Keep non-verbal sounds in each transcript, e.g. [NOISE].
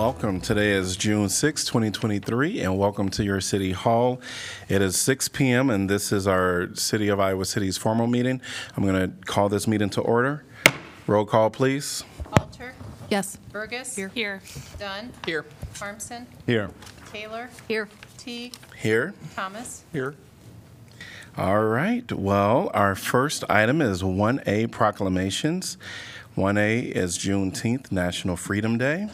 Welcome. Today is June 6, 2023, and welcome to your City Hall. It is 6 p.m., and this is our City of Iowa City's formal meeting. I'm going to call this meeting to order. Roll call, please. Alter, Yes. Bergus. Here. Here. Dunn. Here. Harmsen, Here. Taylor, Here. Teague, Here. Thomas. Here. All right. Well, our first item is 1A proclamations. 1A is Juneteenth, National Freedom Day.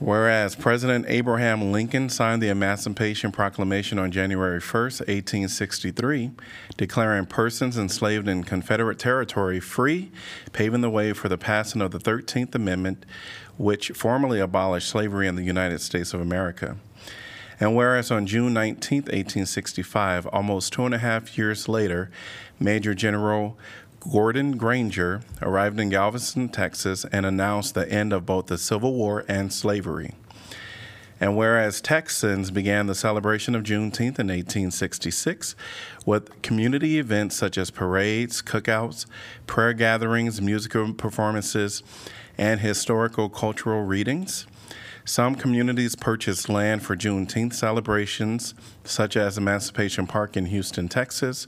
Whereas President Abraham Lincoln signed the Emancipation Proclamation on January 1, 1863, declaring persons enslaved in Confederate territory free, paving the way for the passing of the 13th Amendment, which formally abolished slavery in the United States of America. And whereas on June 19, 1865, almost two and a half years later, Major General Gordon Granger arrived in Galveston, Texas, and announced the end of both the Civil War and slavery. And whereas Texans began the celebration of Juneteenth in 1866 with community events such as parades, cookouts, prayer gatherings, musical performances, and historical cultural readings, some communities purchased land for Juneteenth celebrations, such as Emancipation Park in Houston, Texas,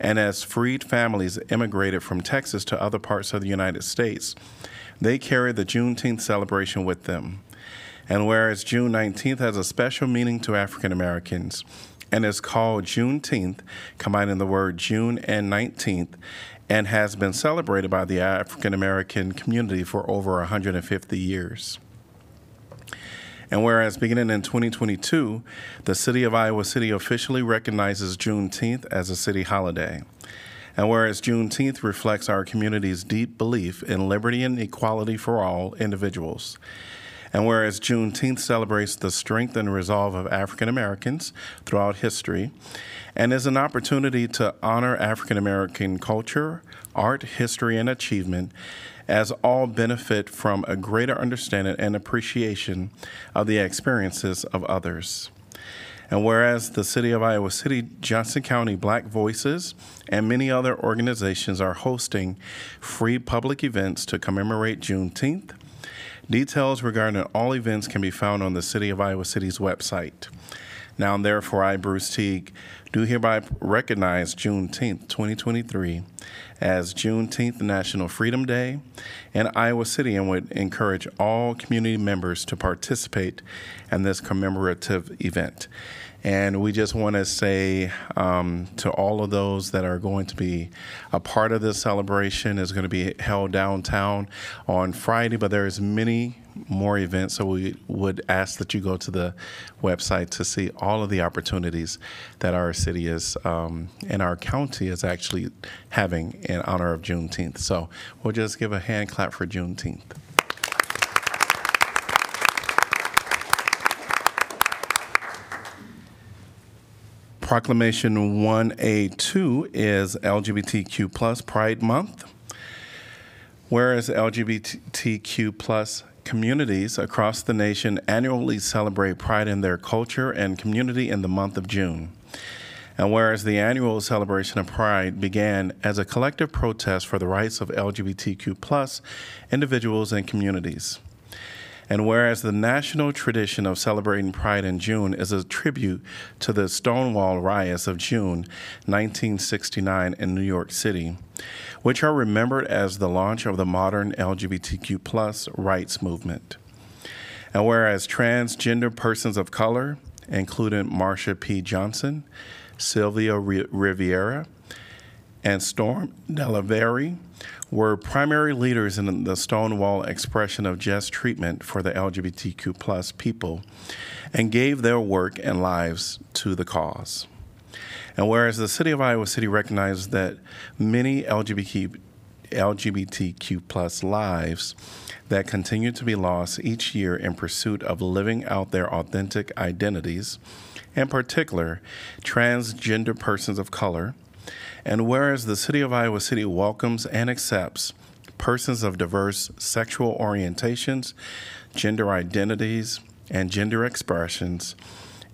and as freed families immigrated from Texas to other parts of the United States, they carried the Juneteenth celebration with them. And whereas June 19th has a special meaning to African Americans and is called Juneteenth, combining the word June and 19th, and has been celebrated by the African American community for over 150 years. And whereas beginning in 2022, the City of Iowa City officially recognizes Juneteenth as a city holiday. And whereas Juneteenth reflects our community's deep belief in liberty and equality for all individuals. And whereas Juneteenth celebrates the strength and resolve of African Americans throughout history and is an opportunity to honor African American culture, art, history, and achievement, as all benefit from a greater understanding and appreciation of the experiences of others. And whereas the City of Iowa City, Johnson County Black Voices, and many other organizations are hosting free public events to commemorate Juneteenth, details regarding all events can be found on the City of Iowa City's website. Now, therefore, I, Bruce Teague, do hereby recognize Juneteenth 2023 as Juneteenth National Freedom Day in Iowa City and would encourage all community members to participate in this commemorative event. And we just want to say um, to all of those that are going to be a part of this celebration is going to be held downtown on Friday, but there's many more events. So we would ask that you go to the website to see all of the opportunities that our city is um, and our county is actually having in honor of Juneteenth. So we'll just give a hand clap for Juneteenth. Proclamation 1A2 is LGBTQ plus Pride Month. Whereas LGBTQ plus communities across the nation annually celebrate pride in their culture and community in the month of June. And whereas the annual celebration of Pride began as a collective protest for the rights of LGBTQ plus individuals and communities. And whereas the national tradition of celebrating Pride in June is a tribute to the Stonewall riots of June 1969 in New York City, which are remembered as the launch of the modern LGBTQ rights movement. And whereas transgender persons of color, including Marsha P. Johnson, Sylvia Rivera, and Storm DeLarverie, were primary leaders in the Stonewall expression of just treatment for the LGBTQ plus people and gave their work and lives to the cause. And whereas the city of Iowa City recognized that many LGBT, LGBTQ plus lives that continue to be lost each year in pursuit of living out their authentic identities, in particular, transgender persons of color, and whereas the City of Iowa City welcomes and accepts persons of diverse sexual orientations, gender identities, and gender expressions,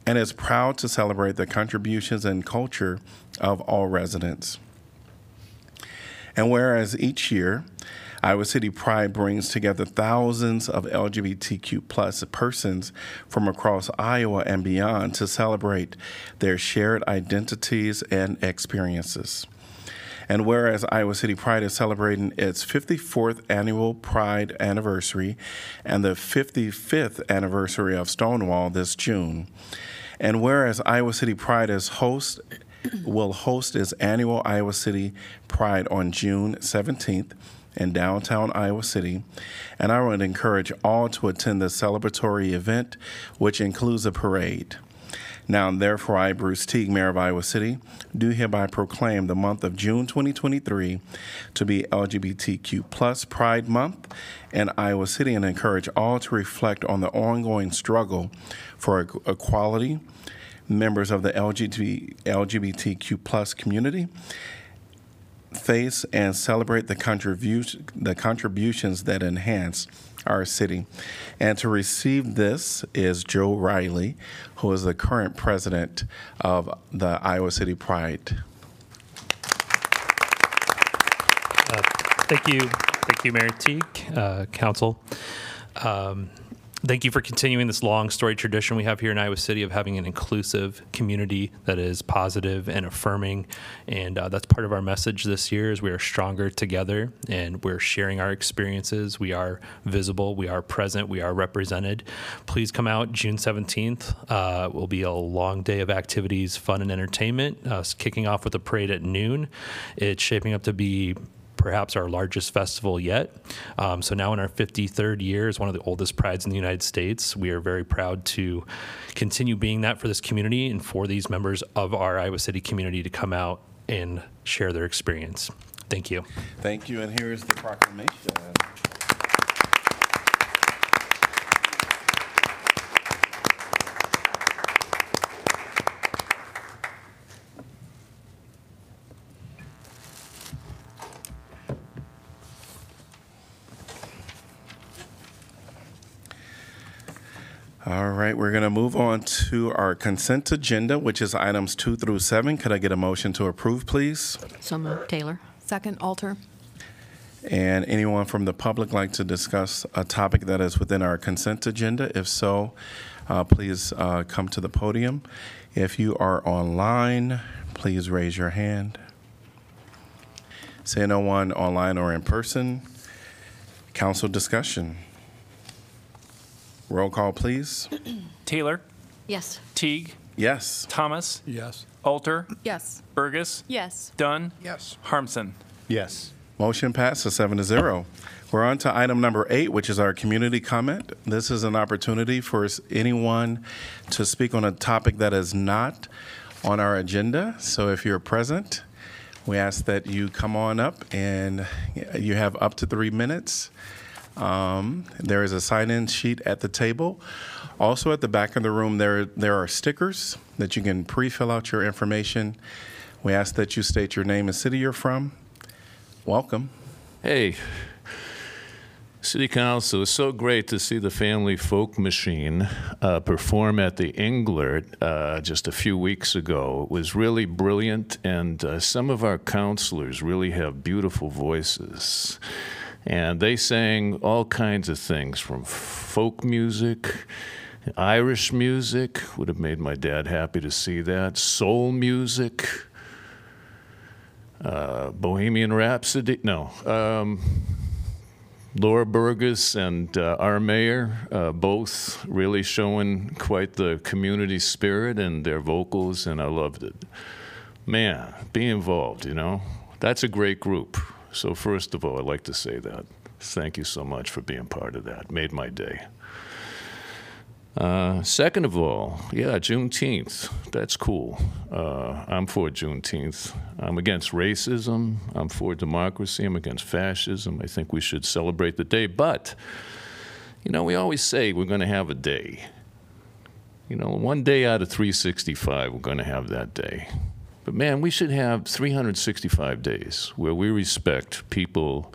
and is proud to celebrate the contributions and culture of all residents. And whereas each year, Iowa City Pride brings together thousands of LGBTQ plus persons from across Iowa and beyond to celebrate their shared identities and experiences. And whereas Iowa City Pride is celebrating its 54th annual Pride anniversary and the 55th anniversary of Stonewall this June, and whereas Iowa City Pride is host will host its annual Iowa City Pride on June 17th in downtown Iowa City, and I would encourage all to attend the celebratory event, which includes a parade. Now, therefore, I, Bruce Teague, Mayor of Iowa City, do hereby proclaim the month of June 2023 to be LGBTQ plus Pride Month in Iowa City and encourage all to reflect on the ongoing struggle for equality, members of the LGBT, LGBTQ plus community, face and celebrate the, contribu- the contributions that enhance our city. And to receive this is Joe Riley, who is the current president of the Iowa City Pride. Uh, thank you. Thank you, Mayor Teague, uh, Council. Um, Thank you for continuing this long story tradition we have here in Iowa City of having an inclusive community that is positive and affirming, and uh, that's part of our message this year. Is we are stronger together, and we're sharing our experiences. We are visible, we are present, we are represented. Please come out June seventeenth. Uh, will be a long day of activities, fun and entertainment. Uh, kicking off with a parade at noon. It's shaping up to be perhaps our largest festival yet. Um, so now in our 53rd year as one of the oldest prides in the United States, we are very proud to continue being that for this community and for these members of our Iowa City community to come out and share their experience. Thank you. Thank you. And here's the proclamation. All right, we're going to move on to our consent agenda, which is items two through seven. Could I get a motion to approve, please? So moved. Taylor. Second, Alter. And anyone from the public like to discuss a topic that is within our consent agenda? If so, uh, please uh, come to the podium. If you are online, please raise your hand. Say no one online or in person. Council discussion. Roll call, please. [CLEARS THROAT] Taylor, Yes. Teague, Yes. Thomas, Yes. Alter, Yes. Bergus, Yes. Dunn, Yes. Harmsen. Yes. Motion passes seven to zero. We're on to item number eight, which is our community comment. This is an opportunity for s- anyone to speak on a topic that is not on our agenda. So if you're present, we ask that you come on up and you have up to three minutes. Um, there is a sign-in sheet at the table. Also, at the back of the room, there there are stickers that you can pre-fill out your information. We ask that you state your name and city you're from. Welcome. Hey, City Council, it's so great to see the Family Folk Machine uh, perform at the Englert uh, just a few weeks ago. It was really brilliant, and uh, some of our counselors really have beautiful voices. And they sang all kinds of things from folk music, Irish music, would have made my dad happy to see that, soul music uh, Bohemian Rhapsody. No. Um, Laura Bergus and uh, our mayor, uh, both really showing quite the community spirit and their vocals, and I loved it. Man, be involved, you know? That's a great group. So, first of all, I'd like to say that. Thank you so much for being part of that. Made my day. Uh, second of all, yeah, Juneteenth. That's cool. Uh, I'm for Juneteenth. I'm against racism. I'm for democracy. I'm against fascism. I think we should celebrate the day. But, you know, we always say we're going to have a day. You know, one day out of 365, we're going to have that day. Man, we should have 365 days where we respect people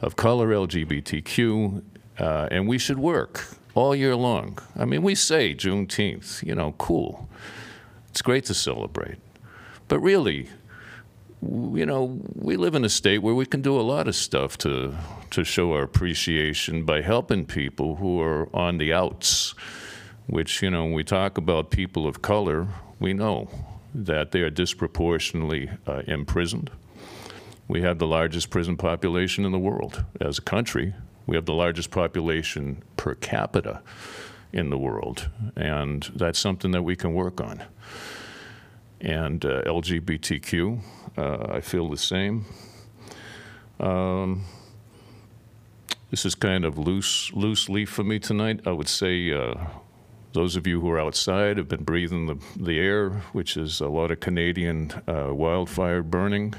of color, LGBTQ, uh, and we should work all year long. I mean, we say Juneteenth, you know, cool. It's great to celebrate. But really, you know, we live in a state where we can do a lot of stuff to to show our appreciation by helping people who are on the outs. Which you know, when we talk about people of color, we know that they are disproportionately uh, imprisoned. We have the largest prison population in the world as a country. We have the largest population per capita in the world, and that's something that we can work on. And uh, LGBTQ, uh, I feel the same. Um, this is kind of loose, loose leaf for me tonight. I would say uh, those of you who are outside have been breathing the, the air, which is a lot of Canadian uh, wildfire burning,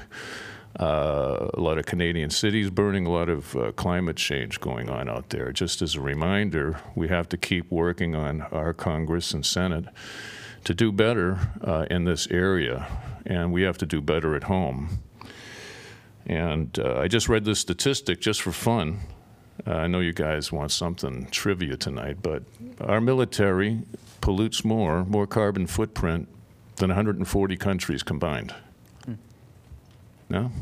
uh, a lot of Canadian cities burning, a lot of uh, climate change going on out there. Just as a reminder, we have to keep working on our Congress and Senate to do better uh, in this area, and we have to do better at home. And uh, I just read this statistic just for fun. Uh, I know you guys want something trivia tonight, but our military pollutes more, more carbon footprint than 140 countries combined. No?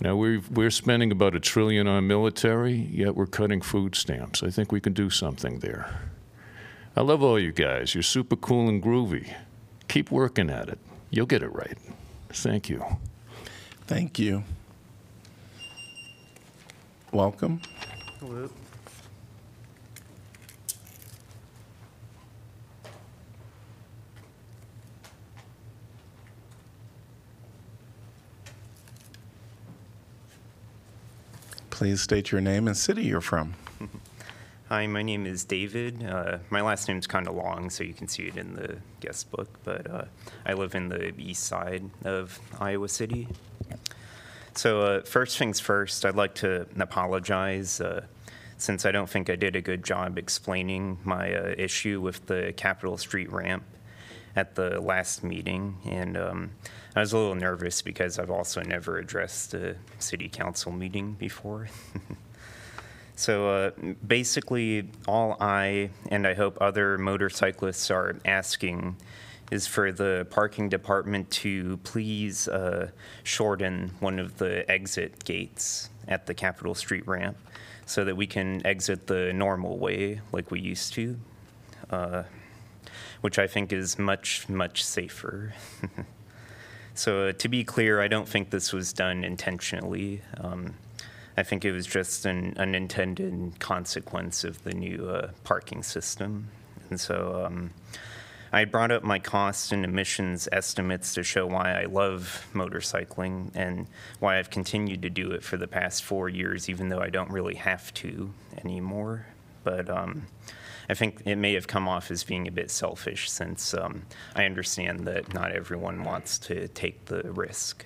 Now, we're, we're spending about a trillion on military, yet we're cutting food stamps. I think we can do something there. I love all you guys. You're super cool and groovy. Keep working at it. You'll get it right. Thank you. Thank you. Welcome. Hello. Please state your name and city you're from. [LAUGHS] Hi, my name is David. Uh, my last name's kind of long, so you can see it in the guest book, but uh, I live in the east side of Iowa City. So, uh, first things first, I'd like to apologize uh, since I don't think I did a good job explaining my uh, issue with the Capitol Street ramp at the last meeting. And um, I was a little nervous because I've also never addressed a city council meeting before. [LAUGHS] So uh, basically, all I and I hope other motorcyclists are asking is for the parking department to please uh, shorten one of the exit gates at the Capitol Street ramp so that we can exit the normal way like we used to, uh, which I think is much, much safer. [LAUGHS] so, uh, to be clear, I don't think this was done intentionally. Um, I think it was just an unintended consequence of the new uh, parking system. And so um, I brought up my cost and emissions estimates to show why I love motorcycling and why I've continued to do it for the past four years, even though I don't really have to anymore. But um, I think it may have come off as being a bit selfish since um, I understand that not everyone wants to take the risk.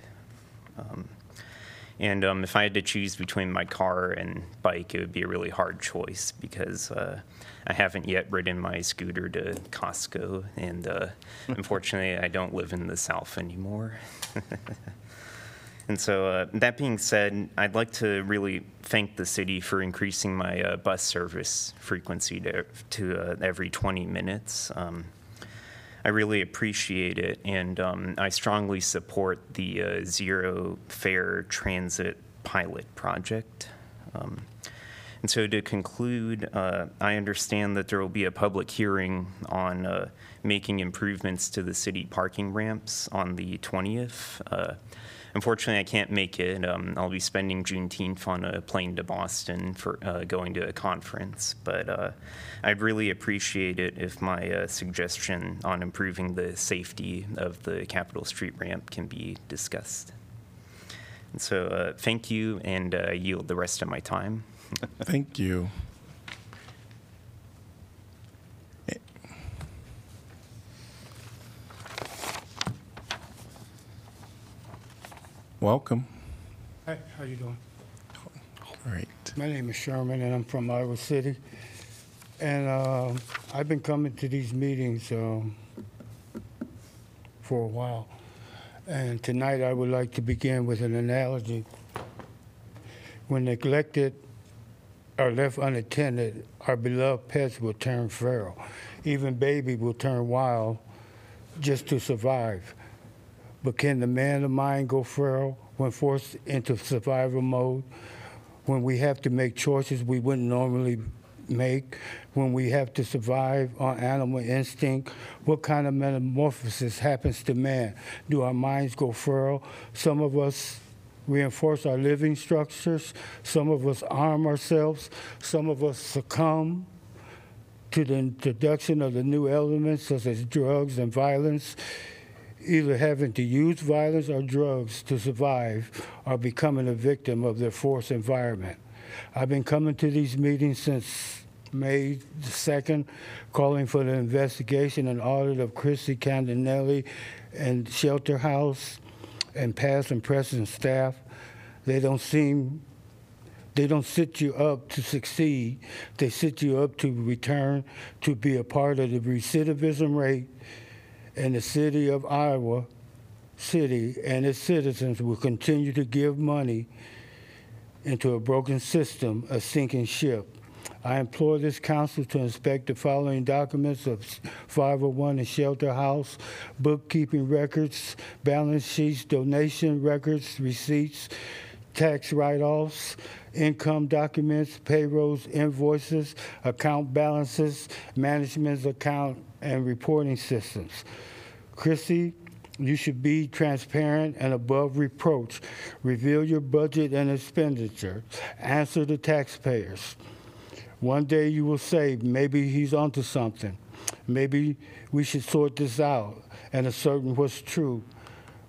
Um, and um, if I had to choose between my car and bike, it would be a really hard choice because uh, I haven't yet ridden my scooter to Costco. And uh, [LAUGHS] unfortunately, I don't live in the South anymore. [LAUGHS] and so, uh, that being said, I'd like to really thank the city for increasing my uh, bus service frequency to, to uh, every 20 minutes. Um, I really appreciate it, and um, I strongly support the uh, zero fare transit pilot project. Um, and so, to conclude, uh, I understand that there will be a public hearing on uh, making improvements to the city parking ramps on the 20th. Unfortunately, I can't make it. Um, I'll be spending Juneteenth on a plane to Boston for uh, going to a conference, but uh, I'd really appreciate it if my uh, suggestion on improving the safety of the Capitol Street ramp can be discussed. And so, uh, thank you, and uh, yield the rest of my time. Thank you. Welcome. Hi, how you doing? All right. My name is Sherman, and I'm from Iowa City. And uh, I've been coming to these meetings um, for a while. And tonight I would like to begin with an analogy. When neglected or left unattended, our beloved pets will turn feral. Even baby will turn wild just to survive. But can the man of mind go feral when forced into survival mode? When we have to make choices we wouldn't normally make? When we have to survive on animal instinct? What kind of metamorphosis happens to man? Do our minds go feral? Some of us reinforce our living structures. Some of us arm ourselves. Some of us succumb to the introduction of the new elements such as drugs and violence, either having to use violence or drugs to survive or becoming a victim of their forced environment. I've been coming to these meetings since May the 2nd, calling for the investigation and audit of Chrissy Canganelli and Shelter House and past and present staff. They don't seem they don't sit you up to succeed. They sit you up to return to be a part of the recidivism rate. And the city of Iowa City and its citizens will continue to give money into a broken system, a sinking ship. I implore this council to inspect the following documents of 501 and Shelter House, bookkeeping records, balance sheets, donation records, receipts, tax write-offs, income documents, payrolls, invoices, account balances, management's account, and reporting systems. Chrissy, you should be transparent and above reproach. Reveal your budget and expenditure. Answer the taxpayers. One day you will say, maybe he's onto something. Maybe we should sort this out and ascertain what's true.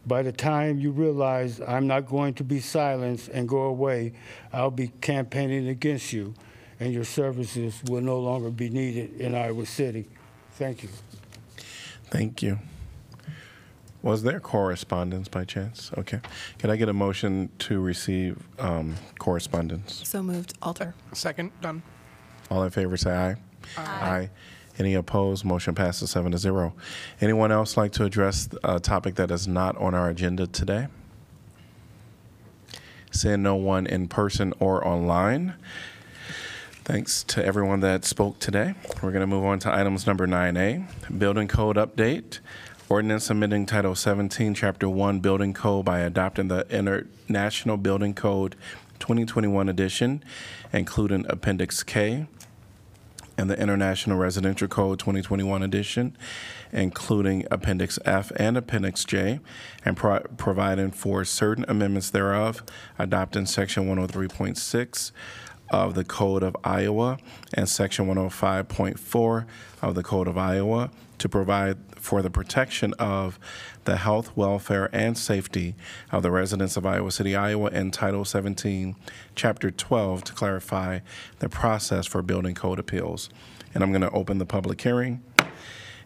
By the time you realize I'm not going to be silenced and go away, I'll be campaigning against you, and your services will no longer be needed in Iowa City. Thank you. Thank you. Was there correspondence by chance? Okay. Can I get a motion to receive um, correspondence? So moved. Alter. Second, Dunn. All in favor, say aye. Aye. Any opposed? Motion passes seven to zero. Anyone else like to address a topic that is not on our agenda today? Seeing no one in person or online. Thanks to everyone that spoke today. We're going to move on to items number 9A, Building Code Update. Ordinance amending Title 17, Chapter 1, Building Code by adopting the International Building Code 2021 edition, including Appendix K, and the International Residential Code 2021 edition, including Appendix F and Appendix J, and pro- providing for certain amendments thereof, adopting Section 103.6 of the Code of Iowa and Section 105.4 of the Code of Iowa to provide for the protection of the health, welfare, and safety of the residents of Iowa City, Iowa, and Title 17, Chapter 12, to clarify the process for building code appeals. And I'm going to open the public hearing,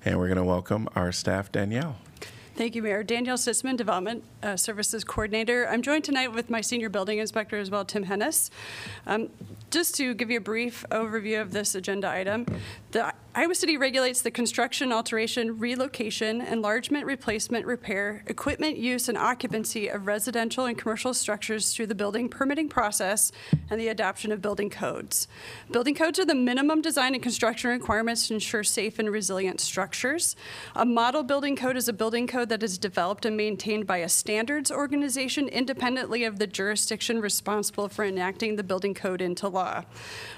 and we're going to welcome our staff, Danielle. Thank you, Mayor. Danielle Sitzman, Development uh, Services Coordinator. I'm joined tonight with my Senior Building Inspector as well, Tim Hennis. Um, Just to give you a brief overview of this agenda item, the Iowa City regulates the construction, alteration, relocation, enlargement, replacement, repair, equipment use, and occupancy of residential and commercial structures through the building permitting process and the adoption of building codes. Building codes are the minimum design and construction requirements to ensure safe and resilient structures. A model building code is a building code that is developed and maintained by a standards organization independently of the jurisdiction responsible for enacting the building code into law.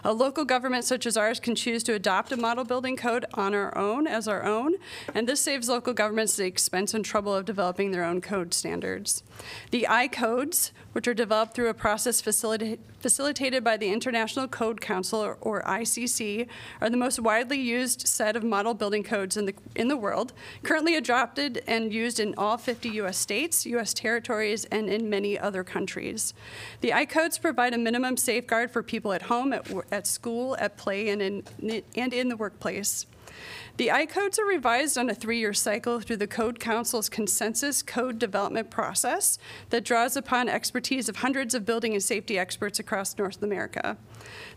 A local government such as ours can choose to adopt a model building code on our own as our own, and this saves local governments the expense and trouble of developing their own code standards. The I codes, which are developed through a process facilita- facilitated by the International Code Council, or, or ICC, are the most widely used set of model building codes in the, in the world, currently adopted and used in all 50 U.S. states, U.S. territories, and in many other countries. The I codes provide a minimum safeguard for people at home, at, at school, at play, and in, and in the workplace. The I codes are revised on a three year cycle through the Code Council's consensus code development process that draws upon expertise of hundreds of building and safety experts across North America.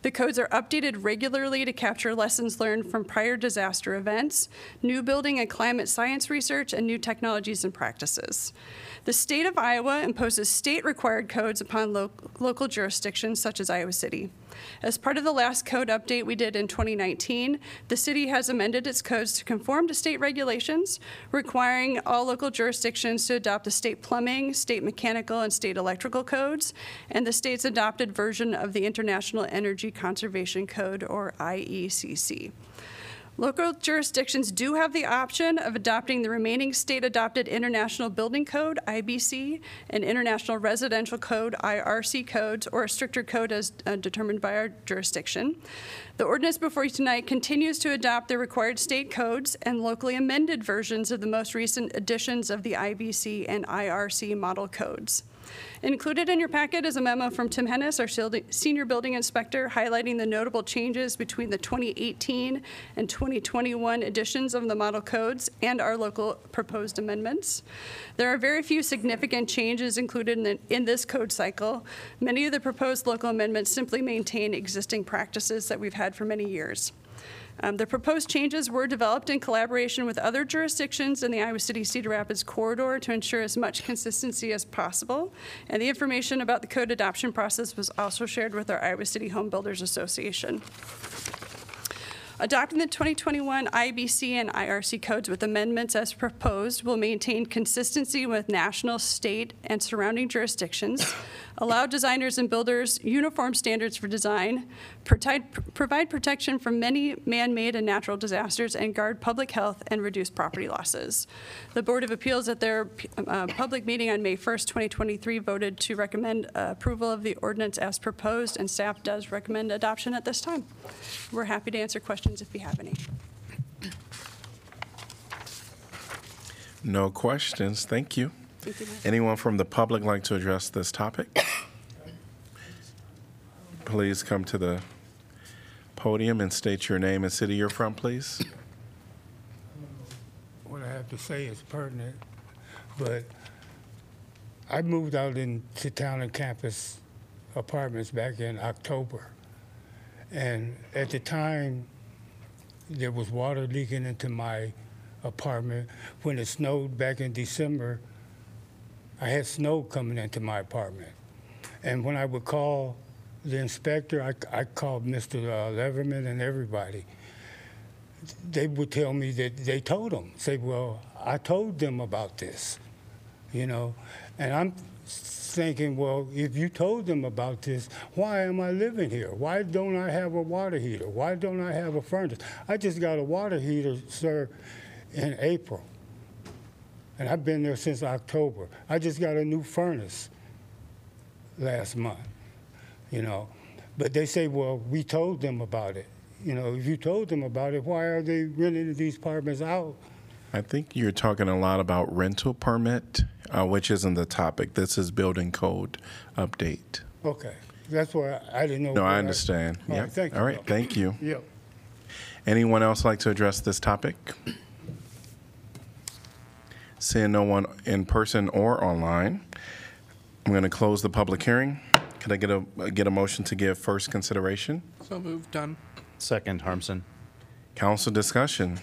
The codes are updated regularly to capture lessons learned from prior disaster events, new building and climate science research, and new technologies and practices. The state of Iowa imposes state required codes upon lo- local jurisdictions such as Iowa City. As part of the last code update we did in 2019, the city has amended its codes to conform to state regulations, requiring all local jurisdictions to adopt the state plumbing, state mechanical, and state electrical codes, and the state's adopted version of the International Energy Conservation Code, or IECC. Local jurisdictions do have the option of adopting the remaining state-adopted International Building Code, IBC, and International Residential Code, IRC codes, or a stricter code as uh, determined by our jurisdiction. The ordinance before you tonight continues to adopt the required state codes and locally amended versions of the most recent editions of the IBC and IRC model codes. Included in your packet is a memo from Tim Hennis, our senior building inspector, highlighting the notable changes between the 2018 and 2021 editions of the model codes and our local proposed amendments. There are very few significant changes included in, the- in this code cycle. Many of the proposed local amendments simply maintain existing practices that we've had for many years. Um, The proposed changes were developed in collaboration with other jurisdictions in the Iowa City Cedar Rapids corridor to ensure as much consistency as possible. And the information about the code adoption process was also shared with our Iowa City Home Builders Association. Adopting the 2021 IBC and IRC codes with amendments as proposed will maintain consistency with national, state, and surrounding jurisdictions, allow designers and builders uniform standards for design, provide protection from many man-made and natural disasters, and guard public health and reduce property losses. The Board of Appeals at their uh, public meeting on May 1st, 2023, voted to recommend uh, approval of the ordinance as proposed, and staff does recommend adoption at this time. We're happy to answer questions if you have any. No questions. Thank you. Thank you, Mayor. Anyone from the public like to address this topic? Please come to the podium and state your name and city you're from, please. What I have to say is pertinent, but I moved out into town and campus apartments back in October. And at the time, there was water leaking into my apartment. When it snowed back in December, I had snow coming into my apartment. And when I would call the inspector, I, I called Mr. uh, Leverman and everybody. They would tell me that they told them. Say, well, I told them about this, you know. And I'm thinking, well, if you told them about this, why am I living here? Why don't I have a water heater? Why don't I have a furnace? I just got a water heater, sir, in April. And I've been there since October. I just got a new furnace last month, you know. But they say, well, we told them about it. You know, if you told them about it, why are they renting these apartments out? I think you're talking a lot about rental permit, uh, which isn't the topic. This is building code update. Okay, that's why I didn't know. No, I understand. All right, Yep. thank you, All right, thank you. Yep. Anyone else like to address this topic? Seeing no one in person or online, I'm going to close the public hearing. Can I get a, get a motion to give first consideration? So moved, Dunn. Second, Harmsen. Council discussion.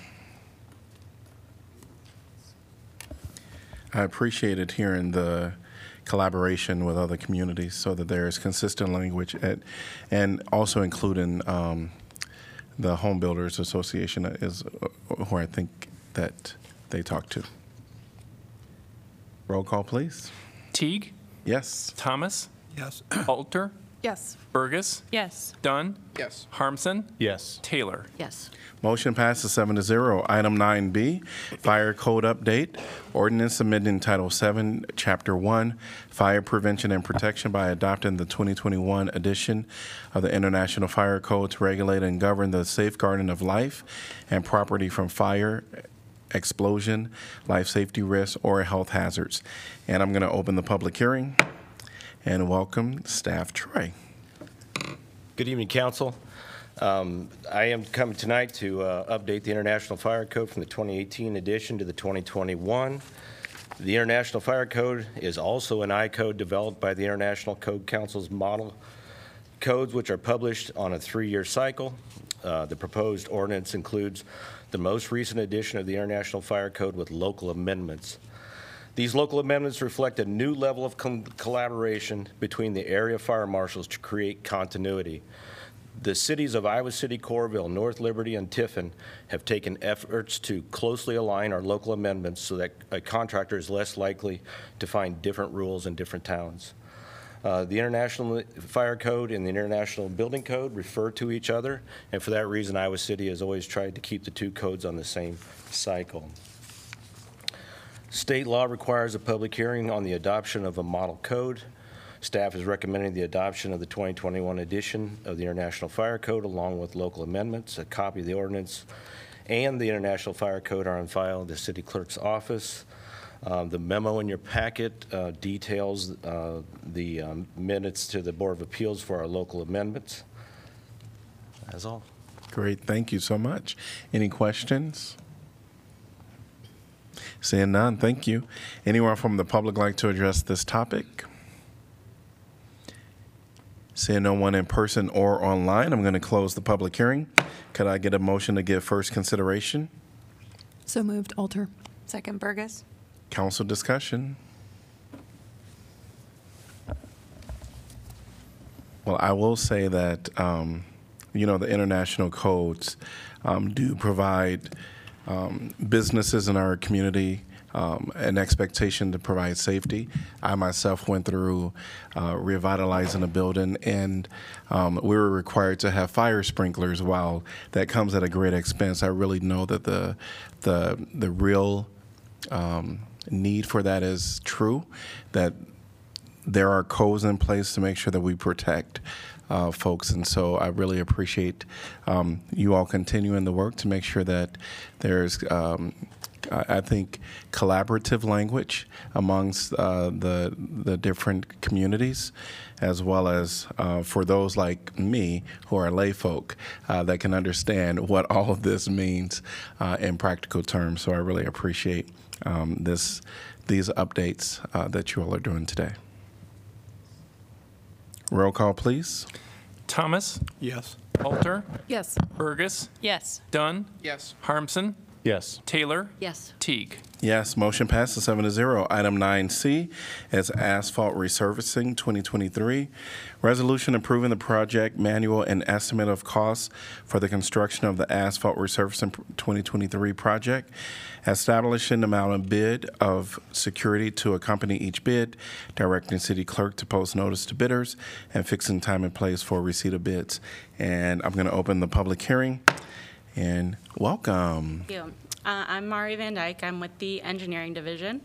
I appreciated hearing the collaboration with other communities so that there is consistent language at, and also including um, the Home Builders Association is uh, who I think that they talk to. Roll call, please. Teague, Yes. Thomas, Yes. [CLEARS THROAT] Alter, Yes. Bergus, Yes. Dunn, Yes. Harmsen, Yes. Taylor. Yes. Motion passes seven to zero. Item 9B, Fire Code Update. Ordinance amending Title 7, Chapter 1, Fire Prevention and Protection by adopting the 2021 edition of the International Fire Code to regulate and govern the safeguarding of life and property from fire, explosion, life safety risks, or health hazards. And I'm going to open the public hearing and welcome Staff Troy. Good evening, council. Um, I am coming tonight to uh, update the International Fire Code from the 2018 edition to the 2021. The International Fire Code is also an I-code developed by the International Code Council's model codes, which are published on a three-year cycle. Uh, The proposed ordinance includes the most recent edition of the International Fire Code with local amendments. These local amendments reflect a new level of collaboration between the area fire marshals to create continuity. The cities of Iowa City, Coralville, North Liberty, and Tiffin have taken efforts to closely align our local amendments so that a contractor is less likely to find different rules in different towns. Uh, The International Fire Code and the International Building Code refer to each other, and for that reason, Iowa City has always tried to keep the two codes on the same cycle. State law requires a public hearing on the adoption of a model code. Staff is recommending the adoption of the 2021 edition of the International Fire Code along with local amendments. A copy of the ordinance and the International Fire Code are on file in the city clerk's office. Um, The memo in your packet uh, details uh, the um, minutes to the Board of Appeals for our local amendments. That's all. Great, thank you so much. Any questions? Seeing none, thank you. Anyone from the public like to address this topic? Seeing no one in person or online, I'm going to close the public hearing. Could I get a motion to give first consideration? So moved, Alter. Second Bergus. Council discussion? Well, I will say that, um, you know, the international codes um, do provide um, businesses in our community um, an expectation to provide safety. I myself went through uh, revitalizing a building, and um, we were required to have fire sprinklers. While that comes at a great expense, I really know that the the the real um, need for that is true. That there are codes in place to make sure that we protect uh, folks. And so I really appreciate um, you all continuing the work to make sure that there's, um, I think, collaborative language amongst uh, the the different communities, as well as uh, for those like me who are lay folk uh, that can understand [LAUGHS] what all of this means uh, in practical terms. So I really appreciate um, this these updates uh, that you all are doing today. Roll call, please. Thomas, Yes. Alter, Yes. Bergus, Yes. Dunn, Yes. Harmsen, Yes. Taylor, Yes. Teague. Yes, motion passes seven to zero. Item 9C is asphalt resurfacing 2023. Resolution approving the project manual and estimate of costs for the construction of the asphalt resurfacing 2023 project. Establishing the amount of bid of security to accompany each bid, directing city clerk to post notice to bidders, and fixing time and place for receipt of bids. And I'm going to open the public hearing. And welcome. Thank you. Uh, I'm Mari Van Dyke. I'm with the Engineering Division.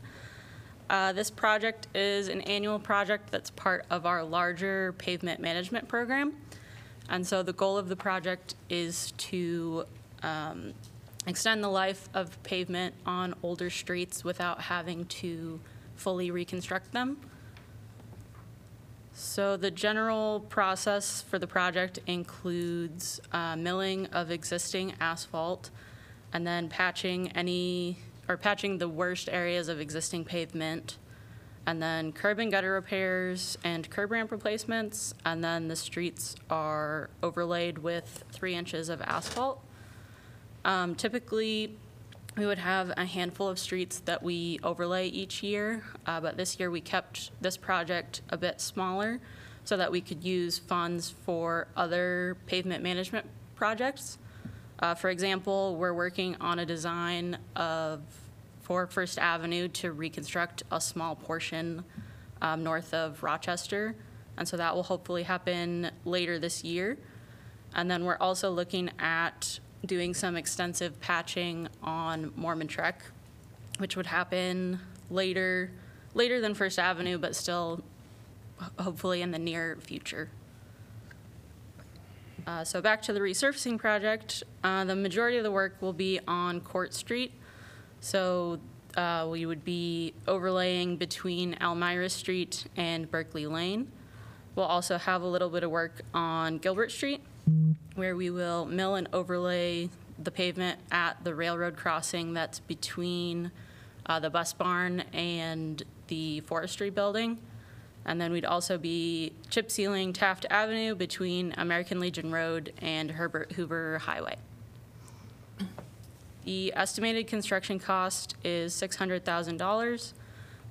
Uh, This project is an annual project that's part of our larger pavement management program. And so the goal of the project is to um, extend the life of pavement on older streets without having to fully reconstruct them. So the general process for the project includes uh, milling of existing asphalt and then patching any, or patching the worst areas of existing pavement, and then curb and gutter repairs and curb ramp replacements, and then the streets are overlaid with three inches of asphalt. Um, Typically, we would have a handful of streets that we overlay each year, uh, but this year we kept this project a bit smaller so that we could use funds for other pavement management projects. Uh, For example, we're working on a design of, for First Avenue to reconstruct a small portion um, north of Rochester, and so that will hopefully happen later this year. And then we're also looking at doing some extensive patching on Mormon Trek, which would happen later, later than First Avenue, but still hopefully in the near future. Uh, So back to the resurfacing project, uh, the majority of the work will be on Court Street. So uh, we would be overlaying between Elmira Street and Berkeley Lane. We'll also have a little bit of work on Gilbert Street, where we will mill and overlay the pavement at the railroad crossing that's between uh, the bus barn and the forestry building. And then we'd also be chip sealing Taft Avenue between American Legion Road and Herbert Hoover Highway. The estimated construction cost is $600,000.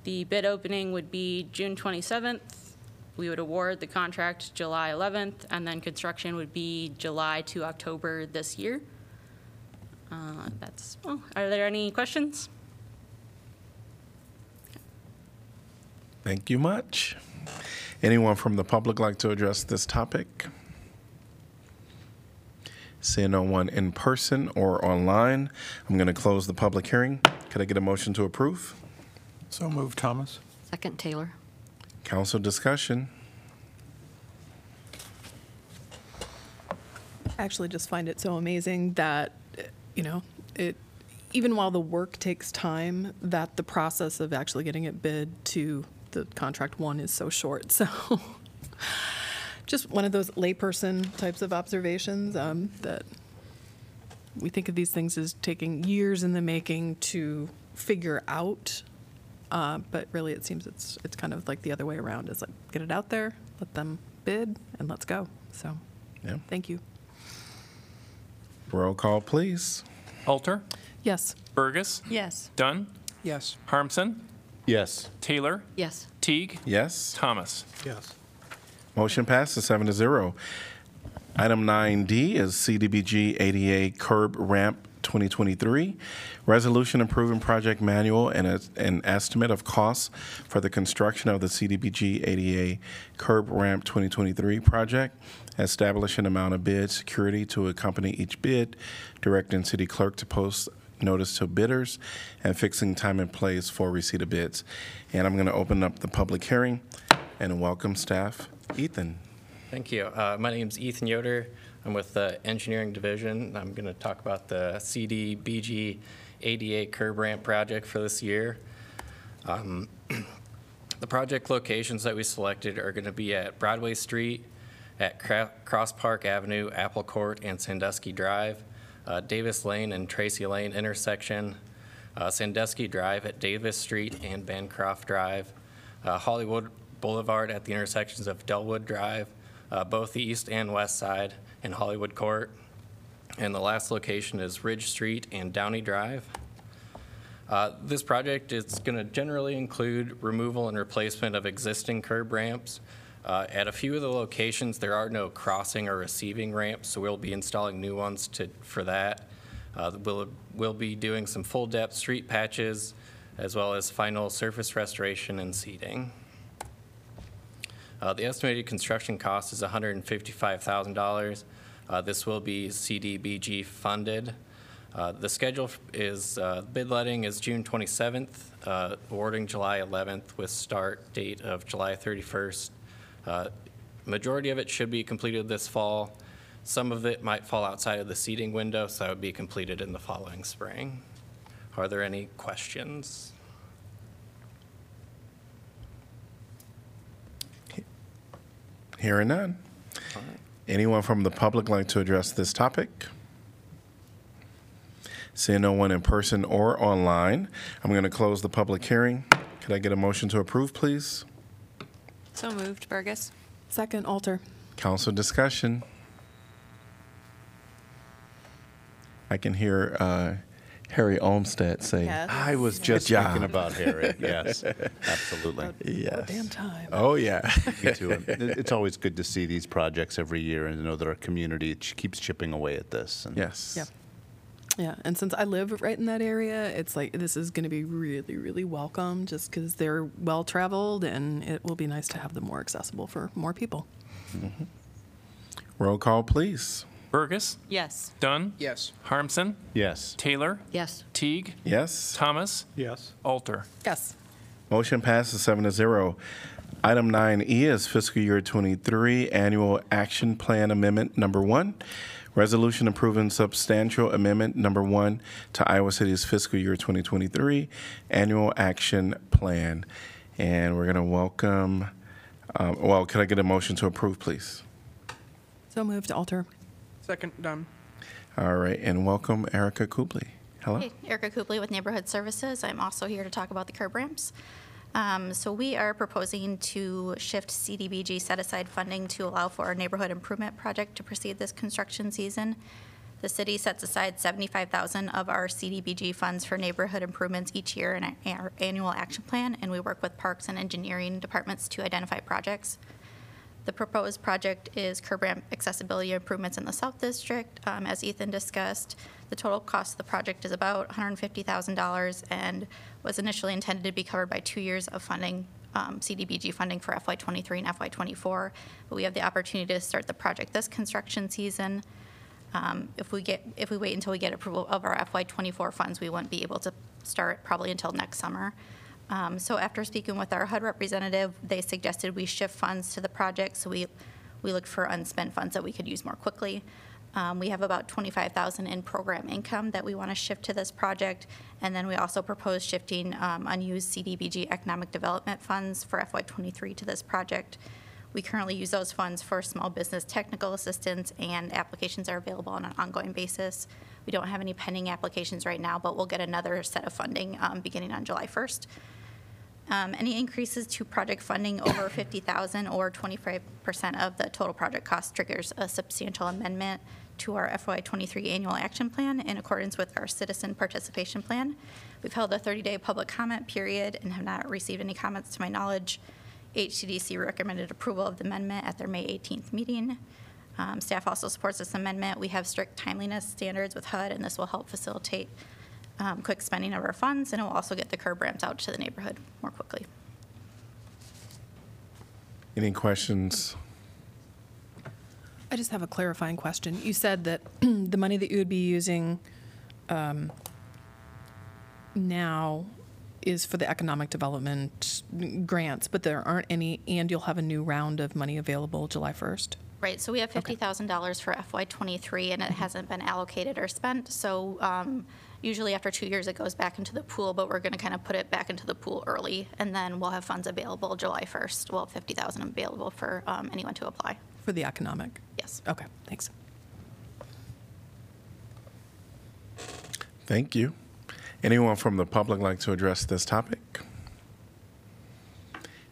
The bid opening would be June 27th, We would award the contract July 11th, and then construction would be July to October this year. Uh, That's, oh, are there any questions? Thank you much. Anyone from the public like to address this topic? Seeing no one in person or online, I'm going to close the public hearing. Could I get a motion to approve? So moved, Thomas. Second, Taylor. Council discussion. I actually just find it so amazing that, you know, it, even while the work takes time, that the process of actually getting it bid to the contract one is so short. [LAUGHS] So just one of those layperson types of observations um, that we think of these things as taking years in the making to figure out. Uh, but really, it seems it's it's kind of like the other way around. Is like get it out there, let them bid, and let's go. So, Yeah. thank you. Roll call, please. Alter, Yes. Bergus, Yes. Dunn, Yes. Harmsen, Yes. Taylor, Yes. Teague, Yes. Thomas. Yes. Motion passes seven to zero. Item 9D is CDBG ADA Curb Ramp 2023. Resolution approving project manual and a- an estimate of costs for the construction of the CDBG ADA Curb Ramp 2023 project. Establish an amount of bid security to accompany each bid, directing city clerk to post notice to bidders, and fixing time and place for receipt of bids. And I'm going to open up the public hearing and welcome staff. Ethan. Thank you. Uh, My is Ethan Yoder. I'm with the Engineering Division. I'm going to talk about the CDBG ADA curb ramp project for this year. Um, [CLEARS THROAT] The project locations that we selected are going to be at Broadway Street, at Cra- Cross Park Avenue, Apple Court, and Sandusky Drive, uh, Davis Lane and Tracy Lane intersection, uh, Sandusky Drive at Davis Street and Bancroft Drive, uh, Hollywood Boulevard at the intersections of Delwood Drive, uh, both the east and west side, and Hollywood Court. And the last location is Ridge Street and Downey Drive. Uh, This project is going to generally include removal and replacement of existing curb ramps. Uh, At a few of the locations, there are no crossing or receiving ramps, so we'll be installing new ones to, for that. Uh, We'll, we'll be doing some full-depth street patches, as well as final surface restoration and seeding. Uh, The estimated construction cost is $155,000. Uh, This will be CDBG funded. Uh, The schedule is, uh, bid letting is June 27th, uh, awarding July 11th with start date of July 31st. Uh, Majority of it should be completed this fall. Some of it might fall outside of the seating window, so that would be completed in the following spring. Are there any questions? Hearing none. Anyone from the public like to address this topic? Seeing no one in person or online, I'm going to close the public hearing. Could I get a motion to approve, please? So moved, Bergus. Second, Alter. Council discussion. I can hear uh, Harry Olmsted say, Yes. I was just job. thinking about Harry. [LAUGHS] Yes, absolutely. yes. Damn time. Oh, yeah. Me too. [LAUGHS] It's always good to see these projects every year and to know that our community keeps chipping away at this. And yes. Yep. Yeah, and since I live right in that area, it's like this is going to be really, really welcome just because they're well traveled and it will be nice to have them more accessible for more people. Mm-hmm. Roll call, please. Bergus, Yes. Dunn, Yes. Harmsen, Yes. Taylor, Yes. Teague, Yes. Thomas, Yes. Alter. Yes. Motion passes seven to zero. Item 9E is fiscal year 23 annual action plan amendment number one. Resolution approving substantial amendment number one to Iowa City's fiscal year 2023 annual action plan. And we're going to welcome, um, well, can I get a motion to approve, please? So moved, Alter. Second, Dunn. All right, and welcome Erica Kubly. Hello. Hey, Erica Kubly with Neighborhood Services. I'm also here to talk about the curb ramps. Um, So we are proposing to shift CDBG set-aside funding to allow for our neighborhood improvement project to proceed this construction season. The city sets aside 75,000 of our CDBG funds for neighborhood improvements each year in our- our annual action plan, and we work with parks and engineering departments to identify projects. The proposed project is curb ramp accessibility improvements in the South District. Um, As Ethan discussed, the total cost of the project is about $150,000 and was initially intended to be covered by two years of funding, um, CDBG funding for FY23 and FY24. But we have the opportunity to start the project this construction season. Um, If we get, if we wait until we get approval of our FY24 funds, we wouldn't be able to start probably until next summer. Um, So after speaking with our HUD representative, they suggested we shift funds to the project, so we, we looked for unspent funds that we could use more quickly. Um, We have about 25,000 in program income that we want to shift to this project, and then we also propose shifting um, unused CDBG economic development funds for FY23 to this project. We currently use those funds for small business technical assistance, and applications are available on an ongoing basis. We don't have any pending applications right now, but we'll get another set of funding um, beginning on July 1st. Um, Any increases to project funding over [COUGHS] 50,000 or 25% of the total project cost triggers a substantial amendment to our FY23 annual action plan in accordance with our citizen participation plan. We've held a 30-day public comment period and have not received any comments to my knowledge. HCDC recommended approval of the amendment at their May 18th meeting. Um, Staff also supports this amendment. We have strict timeliness standards with HUD, and this will help facilitate um, quick spending of our funds, and it will also get the curb ramps out to the neighborhood more quickly. Any questions? I just have a clarifying question. You said that [CLEARS THROAT] the money that you would be using um, now is for the economic development grants, but there aren't any, and you'll have a new round of money available July 1st? Right, so we have $50,000 for FY '23, and it hasn't been allocated or spent, so um, usually after two years, it goes back into the pool, but we're going to kind of put it back into the pool early, and then we'll have funds available July 1st. We'll have 50,000 available for um, anyone to apply. For the economic? Yes. Okay, thanks. Thank you. Anyone from the public like to address this topic?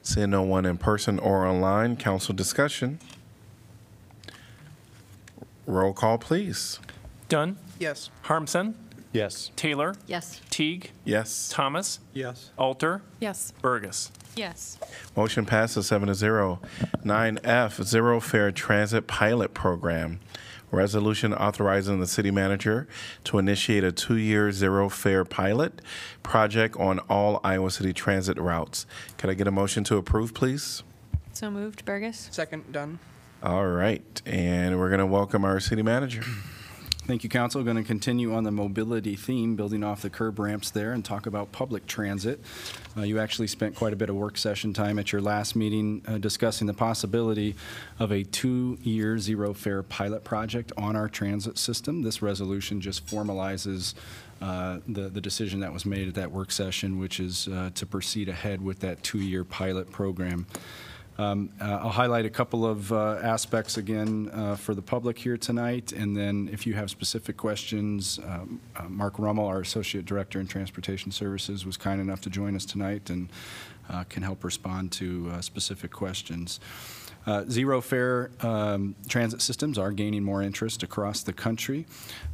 Seeing no one in person or online, council discussion. Roll call, please. Dunn. Yes. Harmsen. Yes. Taylor. Yes. Teague. Yes. Thomas. Yes. Alter. Yes. Bergus. Yes. Motion passes seven to zero. Nine F, Zero Fare Transit Pilot Program. Resolution authorizing the city manager to initiate a two-year zero fare pilot project on all Iowa City transit routes. Can I get a motion to approve, please? So moved. Burgess. Second, Dunn. All right, and we're going to welcome our city manager. Thank you, Council. Going to continue on the mobility theme, building off the curb ramps there, and talk about public transit. Uh, You actually spent quite a bit of work session time at your last meeting uh, discussing the possibility of a two-year zero-fare pilot project on our transit system. This resolution just formalizes uh, the the decision that was made at that work session, which is uh, to proceed ahead with that two-year pilot program. Um, uh, I'll highlight a couple of uh, aspects again uh, for the public here tonight, and then if you have specific questions, um, uh, Mark Rummel, our Associate Director in Transportation Services, was kind enough to join us tonight and uh, can help respond to uh, specific questions. Uh, Zero fare um, transit systems are gaining more interest across the country,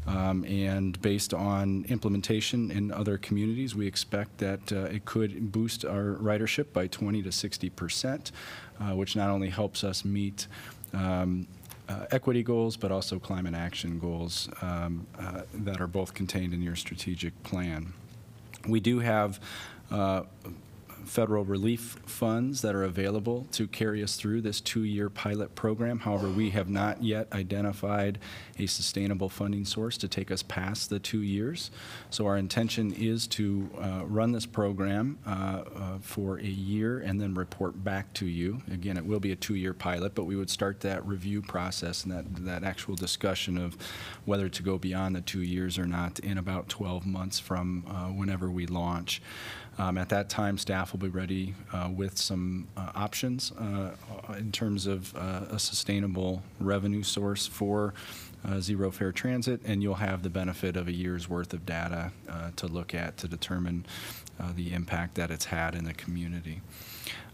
um, and based on implementation in other communities, we expect that uh, it could boost our ridership by 20 to 60 percent, uh, which not only helps us meet um, uh, equity goals, but also climate action goals um, uh, that are both contained in your strategic plan. We do have uh, federal relief funds that are available to carry us through this two-year pilot program. However, we have not yet identified a sustainable funding source to take us past the two years. So our intention is to uh, run this program uh, uh, for a year and then report back to you. Again, it will be a two-year pilot, but we would start that review process and that, that actual discussion of whether to go beyond the two years or not in about 12 months from uh, whenever we launch. Um, At that time, staff will be ready uh, with some uh, options uh, in terms of uh, a sustainable revenue source for uh, Zero Fare Transit, and you'll have the benefit of a year's worth of data uh, to look at to determine the impact that it's had in the community.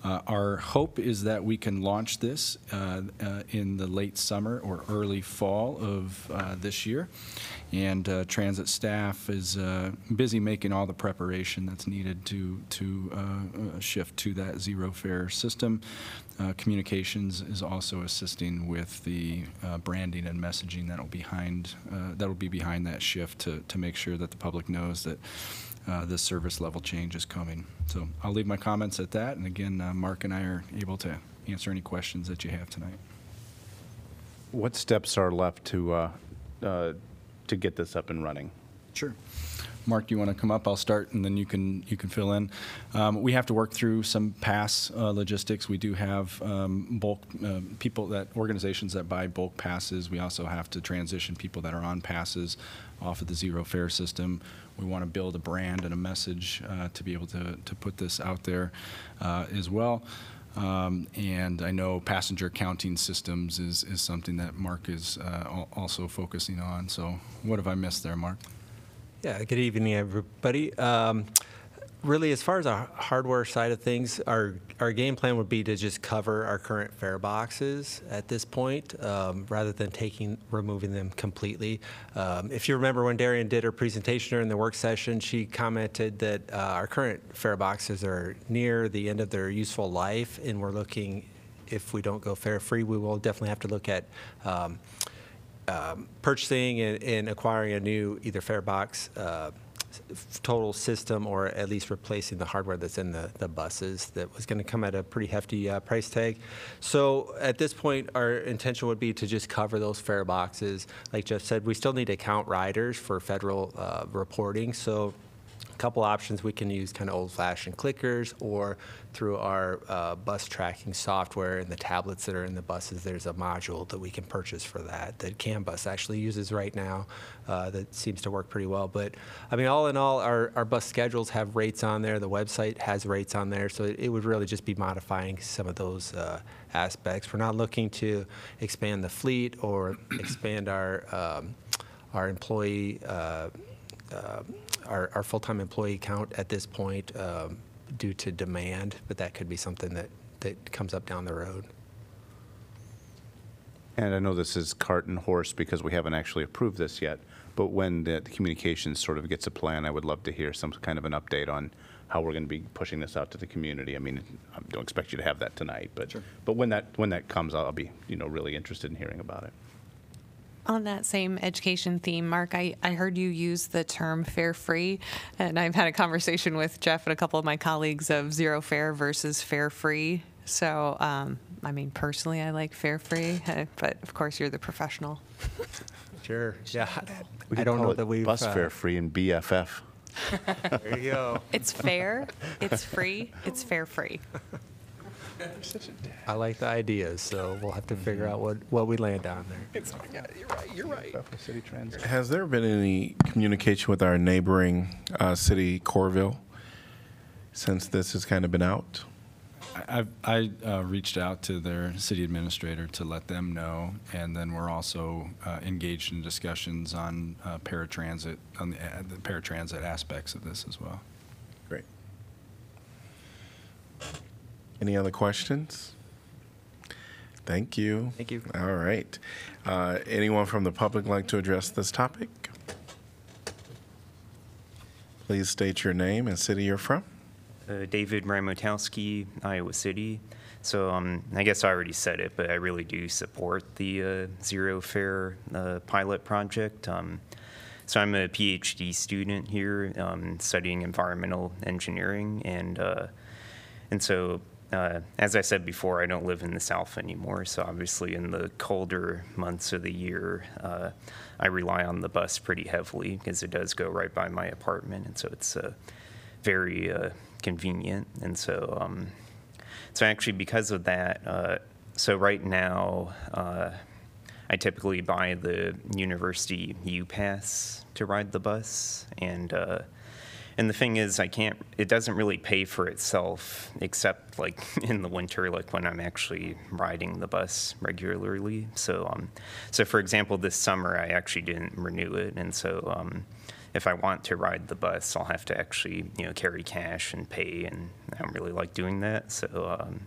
Uh, Our hope is that we can launch this uh, uh, in the late summer or early fall of uh, this year. And uh, transit staff is uh, busy making all the preparation that's needed to, to shift to that zero fare system. Communications is also assisting with the branding and messaging that'll that'll be behind that shift to, to make sure that the public knows that uh, this service level change is coming. So I'll leave my comments at that, and again, uh, Mark and I are able to answer any questions that you have tonight. What steps are left to, uh, uh, to get this up and running? Sure. Mark, do you want to come up? I'll start, and then you can, you can fill in. Um, We have to work through some pass uh, logistics. We do have um, bulk, uh, people that, organizations that buy bulk passes. We also have to transition people that are on passes off of the zero fare system. We want to build a brand and a message uh, to be able to, to put this out there uh, as well. Um, And I know passenger counting systems is, is something that Mark is uh, also focusing on. So what have I missed there, Mark? Yeah, good evening, everybody. Um, really, as far as our hardware side of things, our, our game plan would be to just cover our current fare boxes at this point, um, rather than taking, removing them completely. Um, if you remember when Darian did her presentation during the work session, she commented that uh, our current fare boxes are near the end of their useful life, and we're looking, if we don't go fare free, we will definitely have to look at um, um, purchasing and, and acquiring a new either fare box uh, total system or at least replacing the hardware that's in the, the buses that was going to come at a pretty hefty uh, price tag. So at this point, our intention would be to just cover those fare boxes. Like Jeff said, we still need to count riders for federal uh, reporting. So couple options we can use kind of old-fashioned clickers or through our uh, bus tracking software and the tablets that are in the buses there's a module that we can purchase for that that CAMBUS actually uses right now uh, that seems to work pretty well. But I mean all in all our, our bus schedules have rates on there the website has rates on there so it, it would really just be modifying some of those uh, aspects. We're not looking to expand the fleet or expand our um, our employee uh, uh, our, our full-time employee count at this point um, due to demand, but that could be something that, that comes up down the road. And I know this is cart and horse because we haven't actually approved this yet, but when the the communications sort of gets a plan, I would love to hear some kind of an update on how we're going to be pushing this out to the community. I mean, I don't expect you to have that tonight, but, but when that, when that comes, I'll be, you know, really interested in hearing about it. On that same education theme, Mark, I, I heard you use the term fare free, and I've had a conversation with Jeff and a couple of my colleagues of zero fare versus fare free. So, um, I mean, personally, I like fare free, uh, but of course, you're the professional. [LAUGHS] Sure. Yeah. We I don't know it that we've. Bus uh, fare free and BFF. [LAUGHS] There you go. It's fair, it's [LAUGHS] free, it's fare free. I like the ideas, so we'll have to figure out what, what we land on there. It's, yeah, You're right, you're right. City Transit. Has there been any communication with our neighboring uh, city, Coralville, since this has kind of been out? I, I uh, reached out to their city administrator to let them know, and then we're also uh, engaged in discussions on uh, paratransit, on the, uh, the paratransit aspects of this as well. Any other questions? Thank you. Thank you. All right. Uh, Anyone from the public like to address this topic? Please state your name and city you're from. Uh, David Ramotowski, Iowa City. So um, I guess I already said it, but I really do support the uh, Zero Fare uh, pilot project. Um, so I'm a PhD student here um, studying environmental engineering, and uh, and so uh, as I said before, I don't live in the South anymore. So obviously, in the colder months of the year, uh, I rely on the bus pretty heavily because it does go right by my apartment, and so it's uh, very uh, convenient. And so, um, so actually, because of that, uh, so right now, uh, I typically buy the university U Pass to ride the bus, and and the thing is, I can't. It doesn't really pay for itself, except like [LAUGHS] in the winter, like when I'm actually riding the bus regularly. So, um, so for example, this summer I actually didn't renew it, and so um, if I want to ride the bus, I'll have to actually, you know, carry cash and pay, and I don't really like doing that. So, um,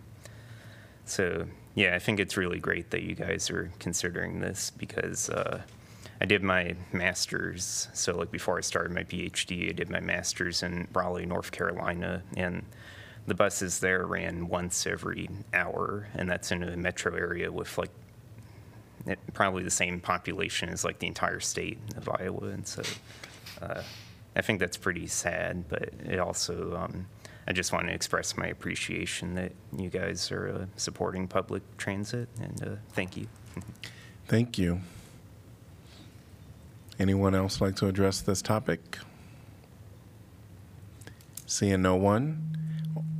so yeah, I think it's really great that you guys are considering this because uh, I did my master's. So, like before I started my PhD, I did my master's in Raleigh, North Carolina, and the buses there ran once every hour, and that's in a metro area with like it, probably the same population as like the entire state of Iowa, and so uh, I think that's pretty sad. But it also, um, I just want to express my appreciation that you guys are uh, supporting public transit, and uh, thank you. Thank you. Anyone else like to address this topic? Seeing no one,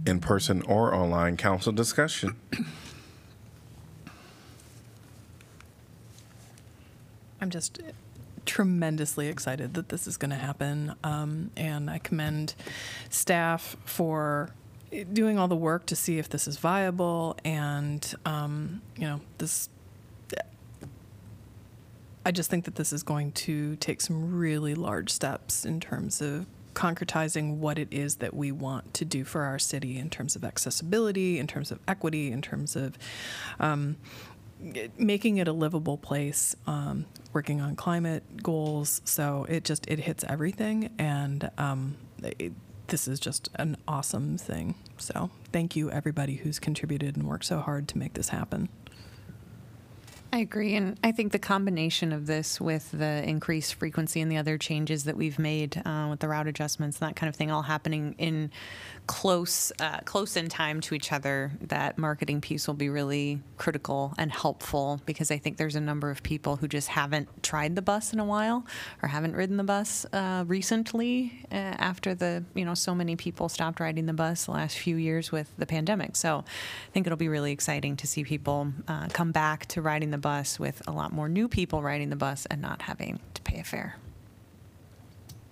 in person or online, council discussion. [CLEARS THROAT] I'm just tremendously excited that this is going to happen. Um, and I commend staff for doing all the work to see if this is viable. And, um, you know, this. I just think that this is going to take some really large steps in terms of concretizing what it is that we want to do for our city in terms of accessibility, in terms of equity, in terms of um, making it a livable place, um, working on climate goals. So it just it hits everything, and um, it, this is just an awesome thing. So thank you everybody who's contributed and worked so hard to make this happen. I agree. And I think the combination of this with the increased frequency and the other changes that we've made uh, with the route adjustments and that kind of thing all happening in close, uh, close in time to each other, that marketing piece will be really critical and helpful because I think there's a number of people who just haven't tried the bus in a while or haven't ridden the bus uh, recently uh, after the, you know, so many people stopped riding the bus the last few years with the pandemic. So I think it'll be really exciting to see people uh, come back to riding the bus with a lot more new people riding the bus and not having to pay a fare.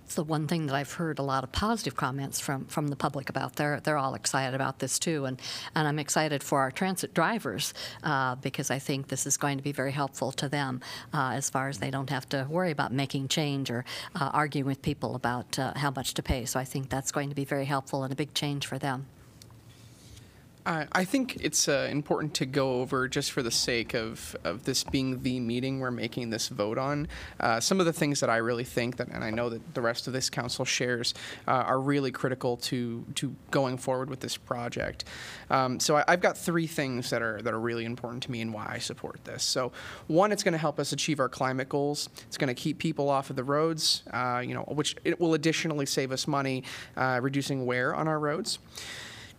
It's the one thing that I've heard a lot of positive comments from, from the public about. They're, they're all excited about this too. And, and I'm excited for our transit drivers uh, because I think this is going to be very helpful to them uh, as far as they don't have to worry about making change or uh, arguing with people about uh, how much to pay. So I think that's going to be very helpful and a big change for them. Uh, I think it's uh, important to go over, just for the sake of, of this being the meeting we're making this vote on, uh, some of the things that I really think that, and I know that the rest of this council shares, uh, are really critical to to going forward with this project. Um, so I, have got three things that are that are really important to me and why I support this. So one, it's going to help us achieve our climate goals. It's going to keep people off of the roads, uh, you know, which it will additionally save us money, reducing wear on our roads.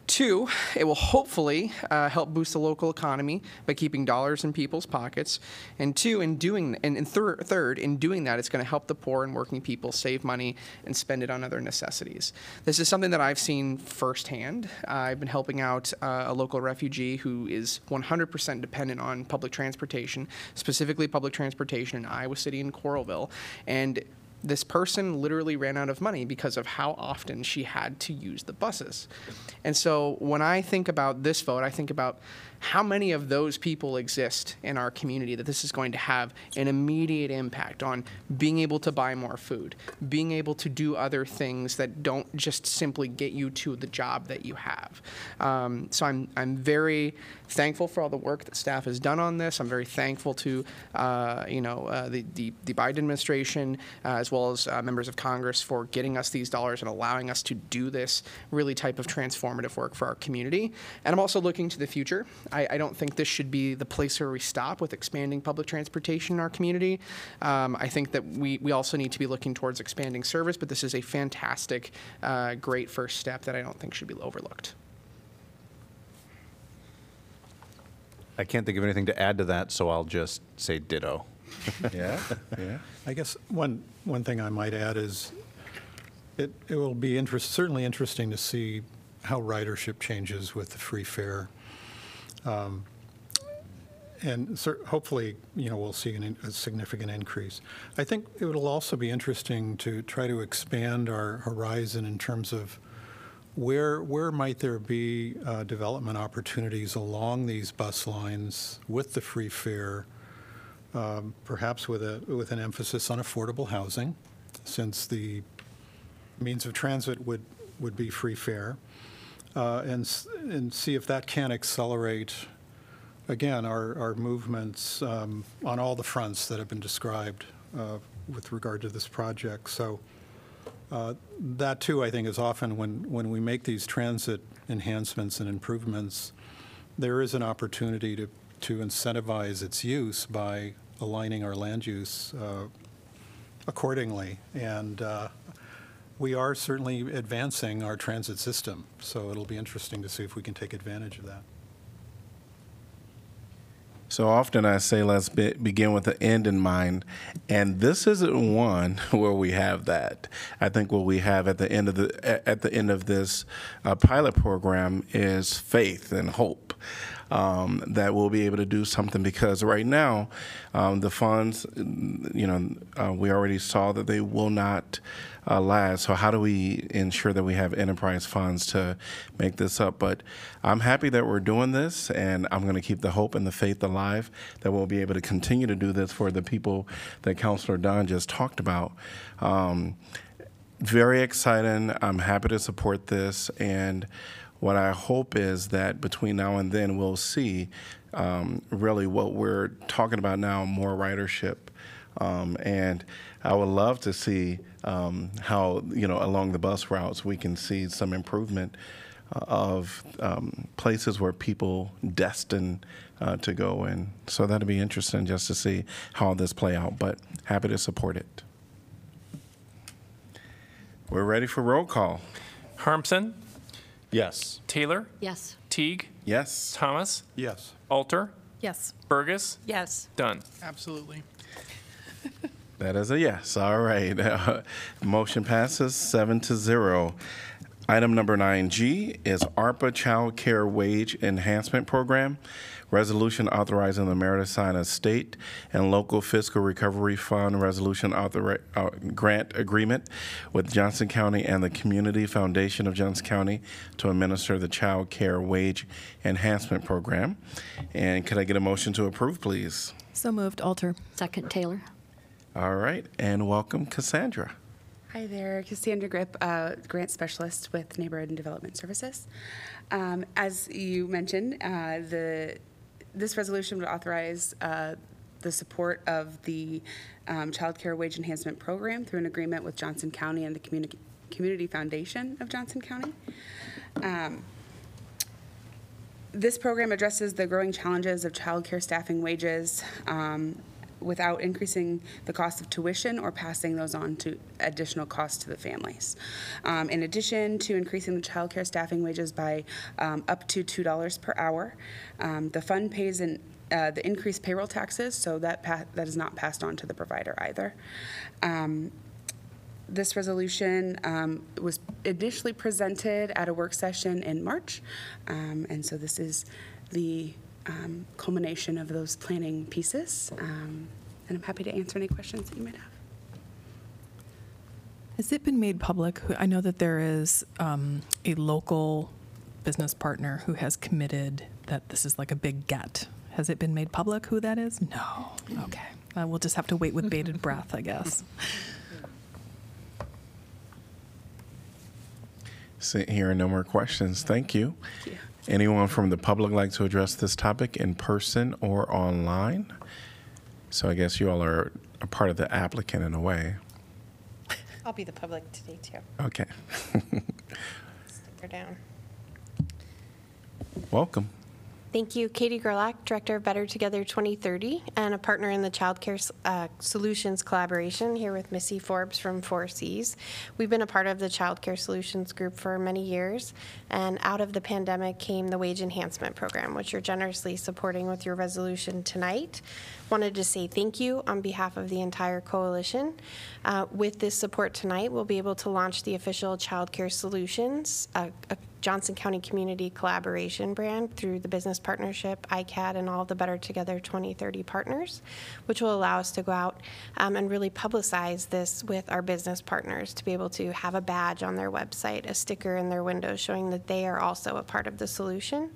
Two, it will hopefully uh, help boost the local economy by keeping dollars in people's pockets. And two, in doing and, and thir- third, in doing that, it's going to help the poor and working people save money and spend it on other necessities. This is something that I've seen firsthand. Uh, I've been helping out uh, a local refugee who is 100% dependent on public transportation, specifically public transportation in Iowa City and Coralville, and this person literally ran out of money because of how often she had to use the buses. And so when I think about this vote, I think about how many of those people exist in our community that this is going to have an immediate impact on being able to buy more food, being able to do other things that don't just simply get you to the job that you have. Um, so I'm, I'm very thankful for all the work that staff has done on this. I'm very thankful to uh, you know uh, the, the, the Biden administration uh, as well as uh, members of Congress for getting us these dollars and allowing us to do this really type of transformative work for our community. And I'm also looking to the future. I, I, don't think this should be the place where we stop with expanding public transportation in our community. Um, I think that we, we also need to be looking towards expanding service, but this is a fantastic, uh, great first step that I don't think should be overlooked. I can't think of anything to add to that, so I'll just say ditto. [LAUGHS] yeah, yeah. I guess one one thing I might add is it it will be interest, certainly interesting to see how ridership changes with the free fare. Um, and hopefully, you know, we'll see an, a significant increase. I think it will also be interesting to try to expand our horizon in terms of where where might there be uh, development opportunities along these bus lines with the free fare, um, perhaps with a with an emphasis on affordable housing, since the means of transit would, would be free fare, uh, and, and see if that can accelerate, again, our, our movements um, on all the fronts that have been described uh, with regard to this project. So uh, that, too, I think, is often when, when we make these transit enhancements and improvements, there is an opportunity to, to incentivize its use by aligning our land use uh, accordingly. And uh, we are certainly advancing our transit system, so it'll be interesting to see if we can take advantage of that. So often I say, let's be, begin with the end in mind, and this isn't one [LAUGHS] where we have that. I think what we have at the end of the at the end of this uh, pilot program is faith and hope um, that we'll be able to do something. Because right now, um, the funds, you know, uh, we already saw that they will not uh. So how do we ensure that we have enterprise funds to make this up? But I'm happy that we're doing this, and I'm going to keep the hope and the faith alive that we'll be able to continue to do this for the people that Councilor Dunn just talked about. Um, very exciting. I'm happy to support this, and what I hope is that between now and then we'll see um, really what we're talking about now more ridership. Um, and I would love to see um, how, you know, along the bus routes we can see some improvement uh, of um, places where people destined uh, to go. And so that'd be interesting just to see how this play out, but happy to support it. We're ready for roll call. Harmsen, Yes. Taylor, Yes. Teague, Yes. Thomas, Yes. Alter, Yes. Bergus, Yes. Dunn. Absolutely. That is a yes. All right. [LAUGHS] Motion passes seven to zero. Item number 9G is ARPA Child Care Wage Enhancement Program. Resolution authorizing the mayor to sign a state and local fiscal recovery fund resolution author- uh, grant agreement with Johnson County and the Community Foundation of Johnson County to administer the Child Care Wage Enhancement Program. And could I get a motion to approve, please? So moved, Alter. Second, Taylor. All right, and welcome, Cassandra. Hi there, Cassandra Grip, uh, Grant Specialist with Neighborhood and Development Services. Um, As you mentioned, uh, the, this resolution would authorize uh, the support of the um, Child Care Wage Enhancement Program through an agreement with Johnson County and the Communi- Community Foundation of Johnson County. Um, This program addresses the growing challenges of child care staffing wages um, without increasing the cost of tuition or passing those on to additional costs to the families. Um, in addition to increasing the childcare staffing wages by um, up to $2 per hour, um, the fund pays in, uh, the increased payroll taxes, so that that is not passed on to the provider either. Um, this resolution um, was initially presented at a work session in March, um, and so this is the um, culmination of those planning pieces. Um, and I'm happy to answer any questions that you might have. Has it been made public? I know that there is um, a local business partner who has committed that this is like a big get. Has it been made public who that is? No. Okay. Uh, we'll just have to wait with bated [LAUGHS] breath, I guess. See, hearing no more questions, Thank you. thank you. Anyone from the public like to address this topic in person or online? So I guess you all are a part of the applicant in a way. [LAUGHS] I'll be the public today, too. Okay. [LAUGHS] Stick her down. Welcome. Thank you. Katie Gerlach, Director of Better Together 2030, and a partner in the Child Care uh, Solutions collaboration here with Missy Forbes from Four Cs. We've been a part of the Child Care Solutions group for many years, and out of the pandemic came the Wage Enhancement Program, which you're generously supporting with your resolution tonight. Wanted to say thank you on behalf of the entire coalition. Uh, with this support tonight, we'll be able to launch the official Child Care Solutions, a, a Johnson County Community Collaboration brand through the business partnership, ICAD, and all the Better Together 2030 partners, which will allow us to go out um, and really publicize this with our business partners to be able to have a badge on their website, a sticker in their window showing that they are also a part of the solution.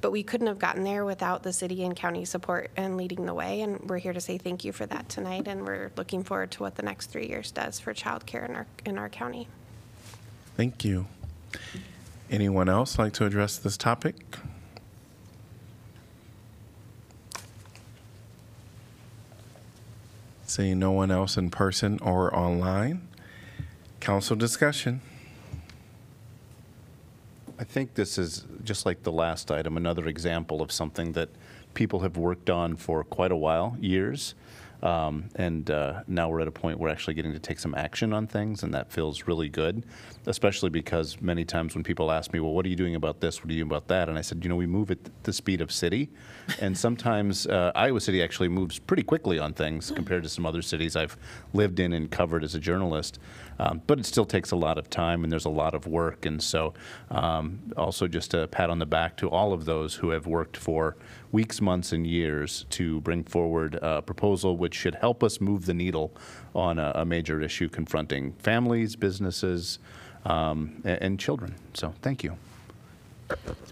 But we couldn't have gotten there without the city and county support and leading the way, and we're here to say thank you for that tonight, and we're looking forward to what the next three years does for childcare in our, in our county. Thank you. Anyone else like to address this topic? Seeing no one else in person or online, council discussion. I think this is, just like the last item, another example of something that people have worked on for quite a while, years. Um, and uh, now we're at a point where we're actually getting to take some action on things, and that feels really good, especially because many times when people ask me, well, what are you doing about this? What are you doing about that? And I said, you know, we move at the speed of city. And sometimes uh, Iowa City actually moves pretty quickly on things compared to some other cities I've lived in and covered as a journalist. Um, but it still takes a lot of time and there's a lot of work. And so, um, also just a pat on the back to all of those who have worked for weeks, months, and years to bring forward a proposal which should help us move the needle on a, a major issue confronting families, businesses, um, and, and children. So, thank you.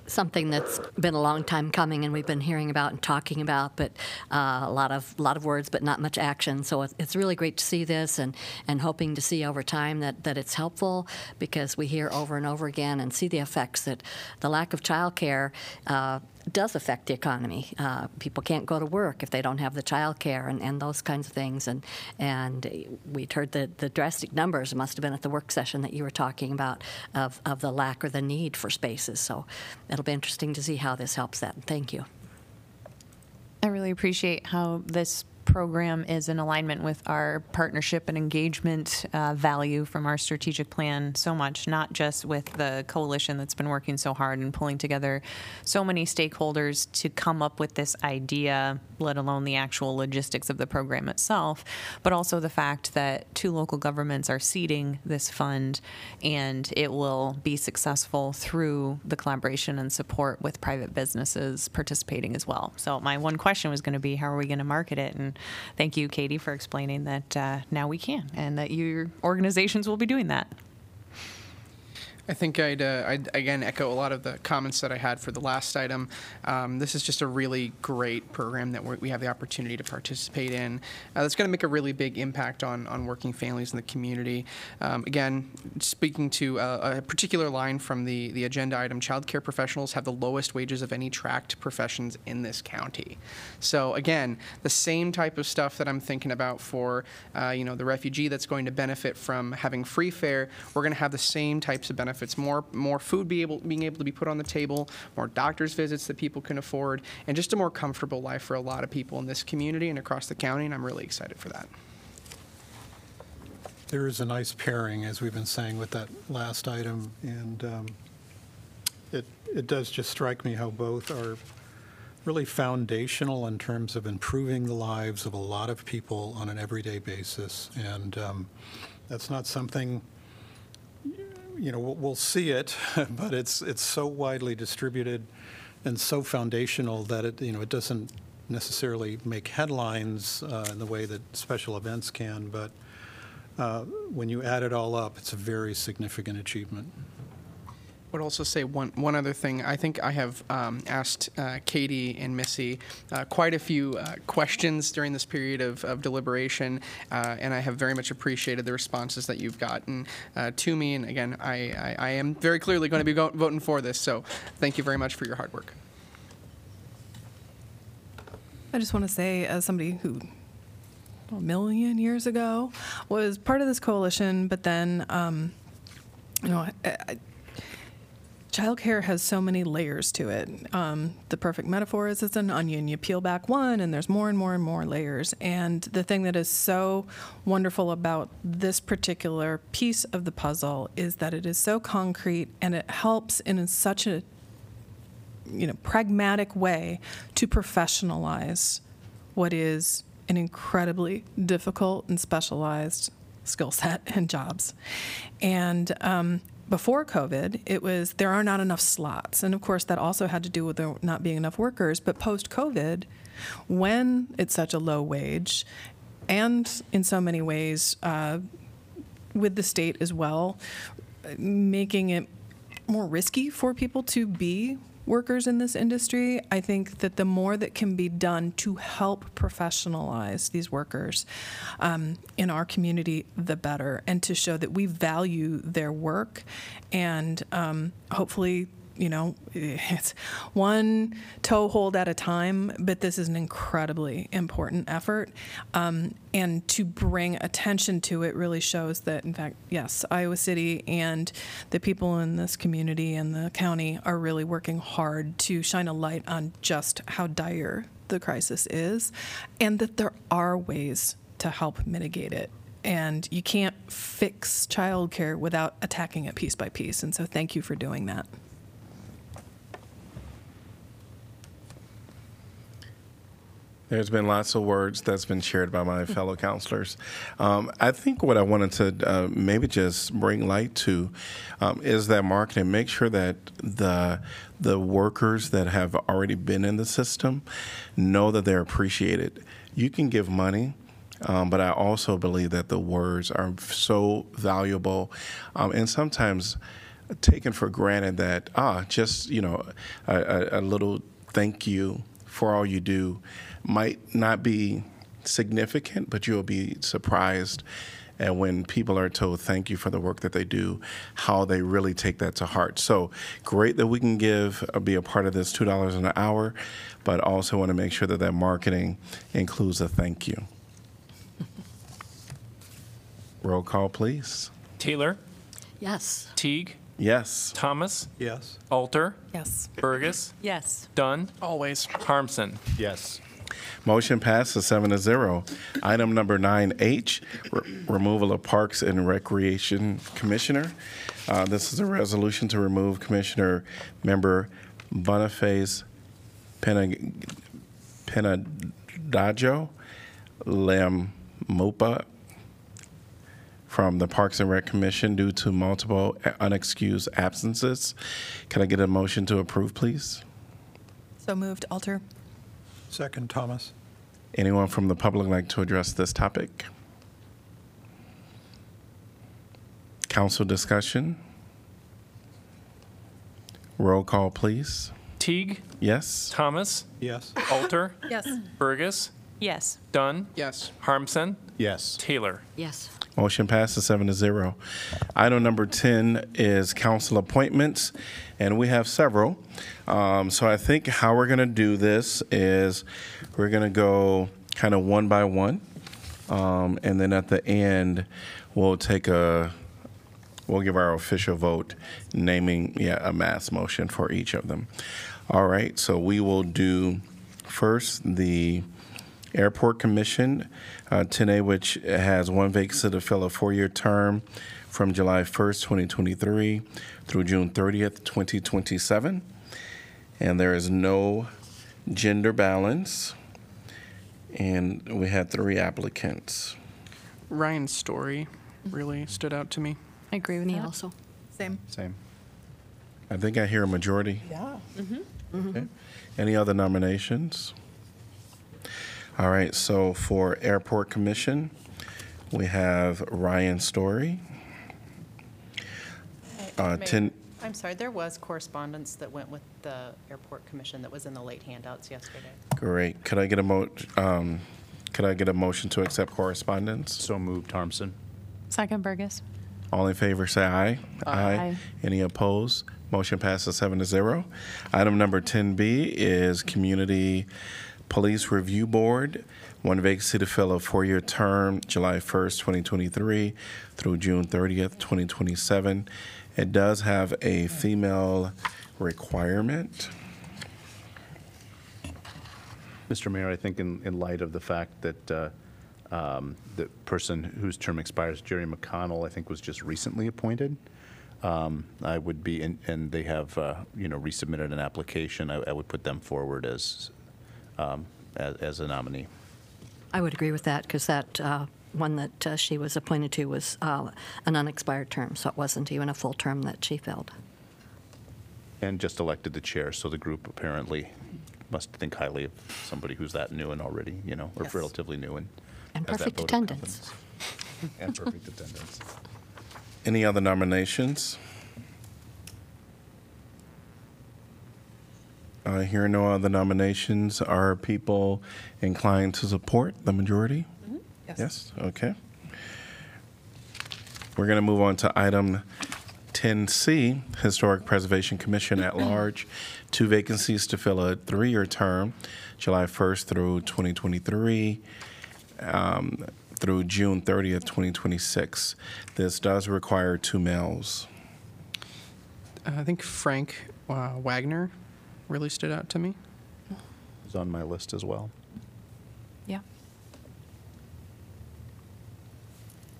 Something that's been a long time coming and we've been hearing about and talking about, but uh, a lot of lot of words, but not much action. So it's really great to see this and, and hoping to see over time that, that it's helpful because we hear over and over again and see the effects that the lack of childcare uh, does affect the economy. Uh, people can't go to work if they don't have the child care and, and those kinds of things. And, and we'd heard the, the drastic numbers, must have been at the work session that you were talking about, of, of the lack or the need for spaces. So it'll be interesting to see how this helps that. Thank you. I really appreciate how this program is in alignment with our partnership and engagement uh, value from our strategic plan so much, not just with the coalition that's been working so hard and pulling together so many stakeholders to come up with this idea, let alone the actual logistics of the program itself, but also the fact that two local governments are seeding this fund and it will be successful through the collaboration and support with private businesses participating as well. So my one question was going to be, how are we going to market it? And thank you, Katie, for explaining that uh, now we can and that your organizations will be doing that. I think I'd, uh, I'd again echo a lot of the comments that I had for the last item. Um, this is just a really great program that we're, have the opportunity to participate in. Uh, that's going to make a really big impact on, on working families in the community. Um, again, speaking to uh, a particular line from the, the agenda item, childcare professionals have the lowest wages of any tracked professions in this county. So again, the same type of stuff that I'm thinking about for uh, you know the refugee that's going to benefit from having free fare, we're going to have the same types of benefits. It's more more food be able being able to be put on the table, more doctors visits that people can afford, and just a more comfortable life for a lot of people in this community and across the county. And I'm really excited for that. There is a nice pairing, as we've been saying, with that last item, and um, it, it does just strike me how both are really foundational in terms of improving the lives of a lot of people on an everyday basis. And um, that's not something, you know, we'll, see it, [LAUGHS] but it's, it's so widely distributed and so foundational that it, you know, it doesn't necessarily make headlines uh, in the way that special events can, but uh, when you add it all up, it's a very significant achievement. Would also say one, one other thing. I think I have um, asked uh, Katie and Missy uh, quite a few uh, questions during this period of, of deliberation, uh, and I have very much appreciated the responses that you've gotten uh, to me. And again, I, I, I am very clearly going to be go- voting for this, so thank you very much for your hard work. I just want to say, as somebody who a million years ago was part of this coalition, but then, um, you know, I, I, childcare has so many layers to it. Um, the perfect metaphor is it's an onion. You peel back one, and there's more and more and more layers. And the thing that is so wonderful about this particular piece of the puzzle is that it is so concrete and it helps in such a you know pragmatic way to professionalize what is an incredibly difficult and specialized skill set and jobs and um, before COVID, it was there are not enough slots. And of course, that also had to do with there not being enough workers. But post COVID, when it's such a low wage, and in so many ways, uh, with the state as well, making it more risky for people to be workers in this industry. I think that the more that can be done to help professionalize these workers um, in our community, the better, and to show that we value their work and um, hopefully you know, [LAUGHS] it's one toe hold at a time, but this is an incredibly important effort. Um, and to bring attention to it really shows that, in fact, yes, Iowa City and the people in this community and the county are really working hard to shine a light on just how dire the crisis is and that there are ways to help mitigate it. And you can't fix childcare without attacking it piece by piece. And so, thank you for doing that. There's been lots of words that's been shared by my fellow counselors. Um, I think what I wanted to uh, maybe just bring light to um, is that marketing. Make sure that the the workers that have already been in the system know that they're appreciated. You can give money. Um, but I also believe that the words are so valuable, um, and sometimes taken for granted that ah, just you know, a, a, a little thank you for all you do might not be significant, but you'll be surprised. And when people are told thank you for the work that they do, how they really take that to heart. So great that we can give, uh, be a part of this $2 an hour, but also want to make sure that that marketing includes a thank you. [LAUGHS] Roll call, please. Taylor, Yes. Teague, Yes. Thomas, Yes. Alter, Yes. Bergus, Yes. Dunn, Always. Harmsen. Yes. Motion passes seven to zero. Item number nine H, re- removal of Parks and Recreation Commissioner. Uh, This is a resolution to remove Commissioner Member Boniface Pena- Penadajo Lamopa from the Parks and Rec Commission due to multiple unexcused absences. Can I get a motion to approve, please? So moved, Alter. Second, Thomas. Anyone from the public like to address this topic? Council discussion? Roll call, please. Teague, Yes? Thomas, Yes. Alter, Yes. Bergus, Yes. Dunn, Yes. Harmsen, Yes. Taylor. Yes. Motion passes seven to zero. Item number 10 is council appointments, and we have several. Um, So I think how we're going to do this is we're going to go kind of one by one. Um, And then at the end, we'll take a, we'll give our official vote naming, yeah, a mass motion for each of them. All right, so we will do first the Airport Commission, uh, 10A, which has one vacancy to fill a four-year term from July 1st, 2023 through June 30th, 2027. And there is no gender balance. And we had three applicants. Ryan's story really stood out to me. I agree with Me that. also. Same. Same. I think I hear a majority. Yeah. Okay. Any other nominations? All right, so for Airport Commission, we have Ryan Story. Uh, Mayor, ten, I'm sorry, there was correspondence that went with the Airport Commission that was in the late handouts yesterday. great. Could I get a mo, um, could I get a motion to accept correspondence? So moved, Harmsen. Second, Bergus. All in favor, say aye. Aye. Any opposed? Motion passes seven to zero. Item number 10B is Community Police Review Board. One vacancy to fill a four-year term, July 1st, 2023 through June 30th, 2027. It does have a female requirement. Mr. Mayor, I think in, in light of the fact that uh, um, the person whose term expires, Jerry McConnell, I think was just recently appointed, um, I would be, in- and they have, uh, you know, resubmitted an application, I I would put them forward as, um, as as a nominee. I would agree with that because that uh, one that uh, she was appointed to was uh, an unexpired term, so it wasn't even a full term that she filled. And just elected the chair, so the group apparently must think highly of somebody who's that new and already, you know, or Yes. relatively new and. And has that perfect vote of attendance. confidence. [LAUGHS] And perfect attendance. Any other nominations? I hear no other nominations. Are people inclined to support the majority? Yes, okay. We're going to move on to item 10C, Historic Preservation Commission at [CLEARS THROAT] Large. Two vacancies to fill a three-year term, July 1st through 2023, um, through June 30th, 2026. This does require two males. Uh, I think Frank uh, Wagner really stood out to me. It's on my list as well. Yeah.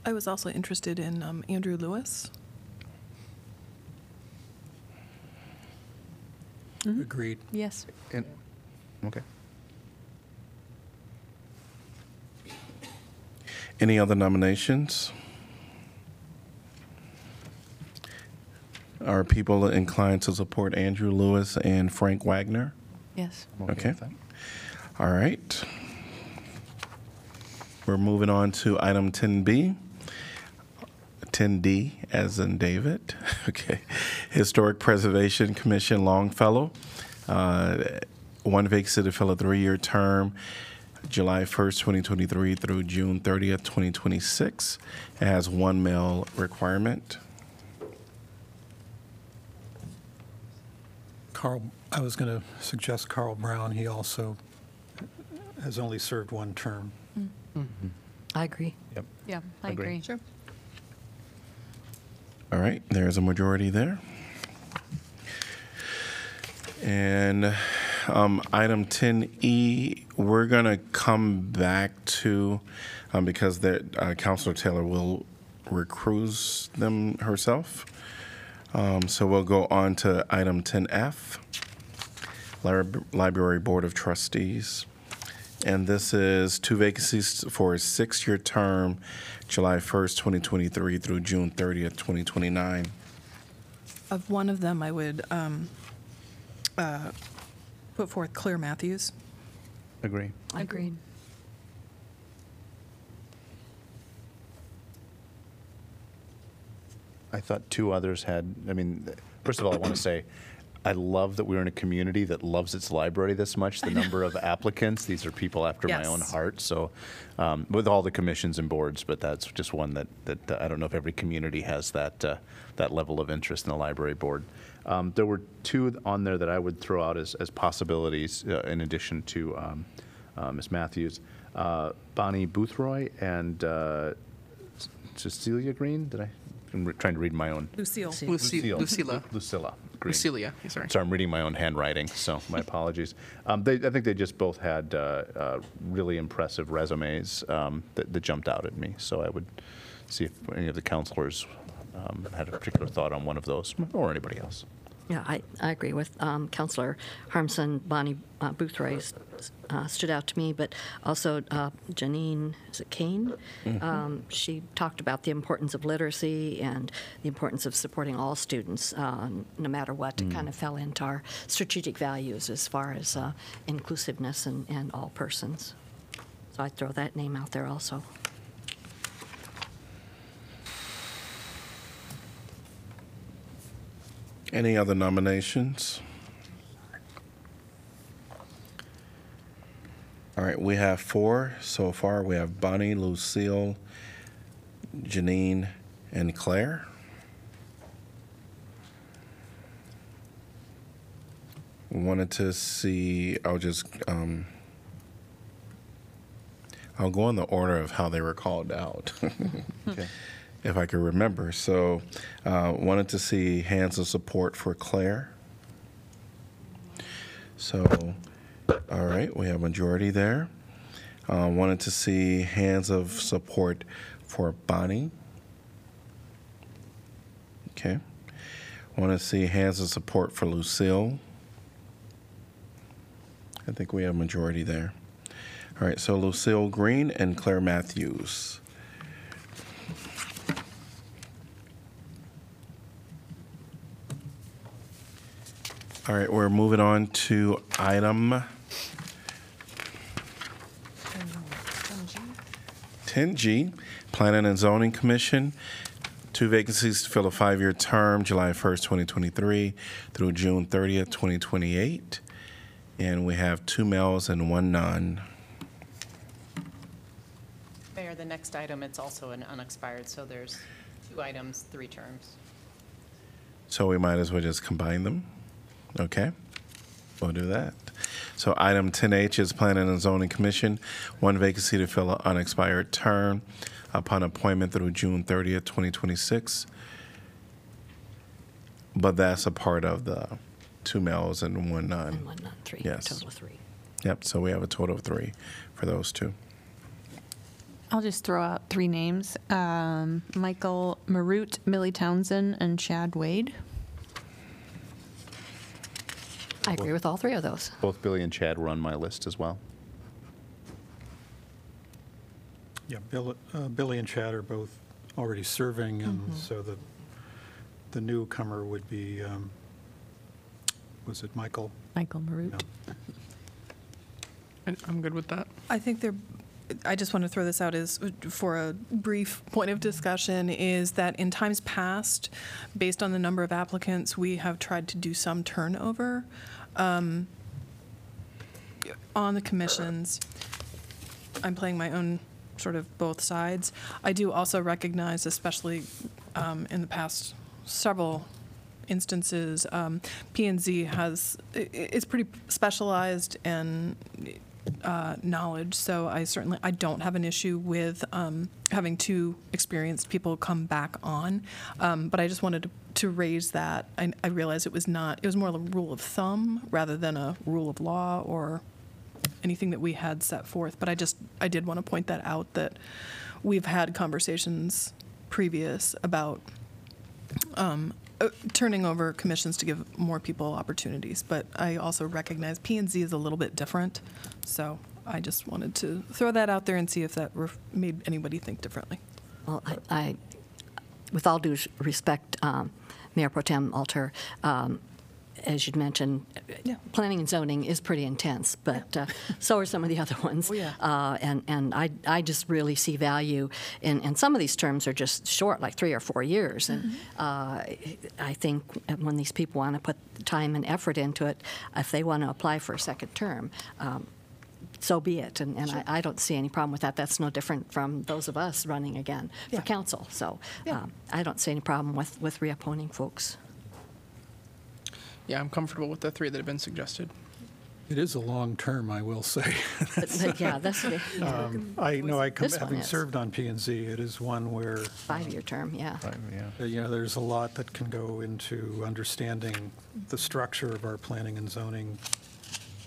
I was also interested in um, Andrew Lewis. Agreed. Yes. And, okay. Any other nominations? Are people inclined to support Andrew Lewis and Frank Wagner? Yes. Okay. All right. We're moving on to item 10B. 10D, as in David. [LAUGHS] Okay. Historic Preservation Commission Longfellow. Uh, One vacancy to fill a three-year term, July 1st, 2023 through June 30th, 2026. It has one male requirement. Carl, I was going to suggest Carl Brown. He also has only served one term. I agree. Yep. Yeah, I Agree. agree. Sure. All right, there's a majority there. And um, item 10E, we're going to come back to, um, because the, uh, Counselor Taylor will recruit them herself. Um, so we'll go on to item 10F, Lib- Library Board of Trustees. And this is two vacancies for a six-year term, July 1st, 2023 through June 30th, 2029. Of one of them, I would um, uh, put forth Claire Matthews. Agree. Agreed. I thought two others had, I mean, first of all, I want to say, I love that we're in a community that loves its library this much. The number of [LAUGHS] applicants, these are people after my own heart. So, um, with all the commissions and boards, but that's just one that, that uh, I don't know if every community has that, uh, that level of interest in the library board. Um, There were two on there that I would throw out as, as possibilities uh, in addition to um, uh, Ms. Matthews. Uh, Bonnie Boothroyd and uh, Cecilia Green, did I? I'm re- trying to read my own. Lucille. Luci- Lucilla. Lucilla. Green. Lucilia, yeah, sorry. Sorry, I'm reading my own handwriting, so my [LAUGHS] apologies. Um, they, I think they just both had uh, uh, really impressive resumes um, that, that jumped out at me. So I would see if any of the counselors um, had a particular thought on one of those, or anybody else. Yeah, I, I agree with um, Counselor Harmsen. Bonnie uh, Boothroyd uh, stood out to me, but also uh, Janine, is it Kane? Mhm. Um, she talked about the importance of literacy and the importance of supporting all students, uh, no matter what. It kind of fell into our strategic values as far as uh, inclusiveness and, and all persons. So I'd throw that name out there also. Any other nominations? All right, we have four so far. We have Bonnie, Lucille, Janine, and Claire. Wanted to see, I'll just, um, I'll go in the order of how they were called out. [LAUGHS] Okay. If I could remember. So, uh, wanted to see hands of support for Claire. So, all right, we have majority there. Uh, wanted to see hands of support for Bonnie. Okay. Want to see hands of support for Lucille. I think we have majority there. All right, so Lucille Green and Claire Matthews. All right, we're moving on to item 10G, Planning and Zoning Commission. Two vacancies to fill a five-year term, July 1st, 2023 through June 30th, 2028. And we have two males and one non. Mayor, the next item, it's also an unexpired, so there's two items, three terms. So we might as well just combine them. Okay, we'll do that. So item 10H is Planning and Zoning Commission, one vacancy to fill an unexpired term upon appointment through June 30th, 2026. But that's a part of the two males and one none. And one none, three, Yes. total of three. Yep, so we have a total of three for those two. I'll just throw out three names um, Michael Marute, Billy Townsend, and Chad Wade. I agree with all three of those. Both Billy and Chad were on my list as well. Yeah, Bill- uh, Billy and Chad are both already serving, and Mhm. so the, the newcomer would be, um, was it Michael? Michael Marute. I- [LAUGHS] I'm good with that. I think there, I just want to throw this out as, for a brief point of discussion, is that in times past, based on the number of applicants, we have tried to do some turnover um, on the commissions. I'm playing my own sort of both sides. I do also recognize, especially um, in the past several instances, um, P and Z has, is pretty specialized and uh, knowledge, so I certainly, I don't have an issue with um, having two experienced people come back on. Um, But I just wanted to- to raise that. I I realize it was not, it was more of a rule of thumb rather than a rule of law or anything that we had set forth. But I just, I did want to point that out, that we've had conversations previous about um, uh, turning over commissions to give more people opportunities. But I also recognize P and Z is a little bit different, so I just wanted to throw that out there and see if that ref- made anybody think differently. Well, I, I with all due respect, um, Mayor Pro Tem Alter, um, as you'd mentioned, planning and zoning is pretty intense, but uh, so are some of the other [LAUGHS] ones. Oh, yeah. Uh, and and I, I just really see value in, and some of these terms are just short, like three or four years. And Mm-hmm. uh, I think when these people want to put time and effort into it, if they want to apply for a second term, um, so be it. And, and I, I don't see any problem with that. That's no different from those of us running again Yeah. for council. So Yeah. um, I don't see any problem with, with reappointing folks. Yeah, I'm comfortable with the three that have been suggested. It is a long term, I will say. [LAUGHS] But, but yeah, that's [LAUGHS] the yeah. Um, I know, I, com- This one having is. served on P and Z, it is one where, five-year term, yeah. uh, you know, there's a lot that can go into understanding the structure of our planning and zoning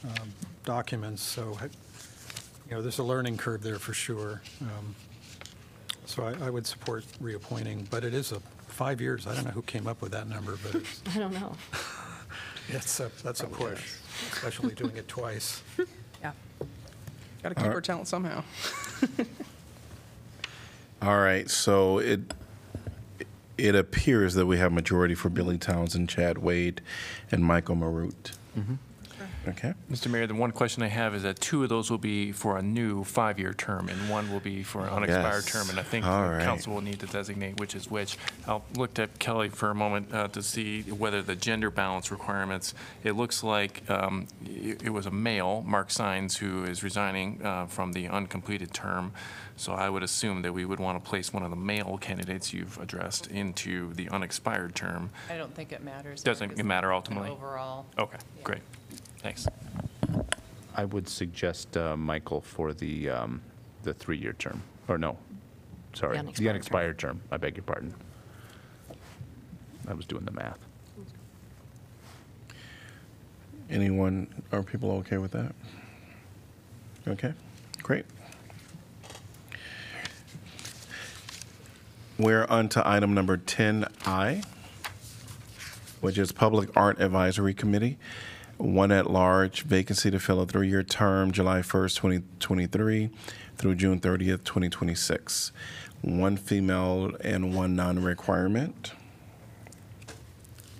um, documents, so, I- you know, there's a learning curve there for sure. Um, So I, I would support reappointing, but it is a, five years, I don't know who came up with that number, but [LAUGHS] it's, I don't know. It's a, that's a push, especially doing it twice. [LAUGHS] Yeah. Got to keep All right. our talent somehow. [LAUGHS] All right, so it it appears that we have majority for Billy Townsend, Chad Wade, and Michael Marute. Mm-hmm. Okay. Mr. Mayor, the one question I have is that two of those will be for a new five-year term, and one will be for an unexpired Yes. term, and I think All the right. council will need to designate which is which. I'll look at Kelly for a moment uh, to see whether the gender balance requirements, it looks like um, it it was a male, Mark Sines, who is resigning uh, from the uncompleted term, so I would assume that we would want to place one of the male candidates you've addressed into the unexpired term. I don't think it matters. Doesn't Mark, matter ultimately? Overall. Okay, great. Thanks. I would suggest uh, Michael for the, um, the three-year term, or no, sorry, the unexpired term. unexpired term. I beg your pardon. I was doing the math. Anyone, are people okay with that? Okay, great. We're on to item number 10I, which is Public Art Advisory Committee. One at-large vacancy to fill a three-year term, July 1st, 2023 through June 30th, 2026. One female and one non-requirement.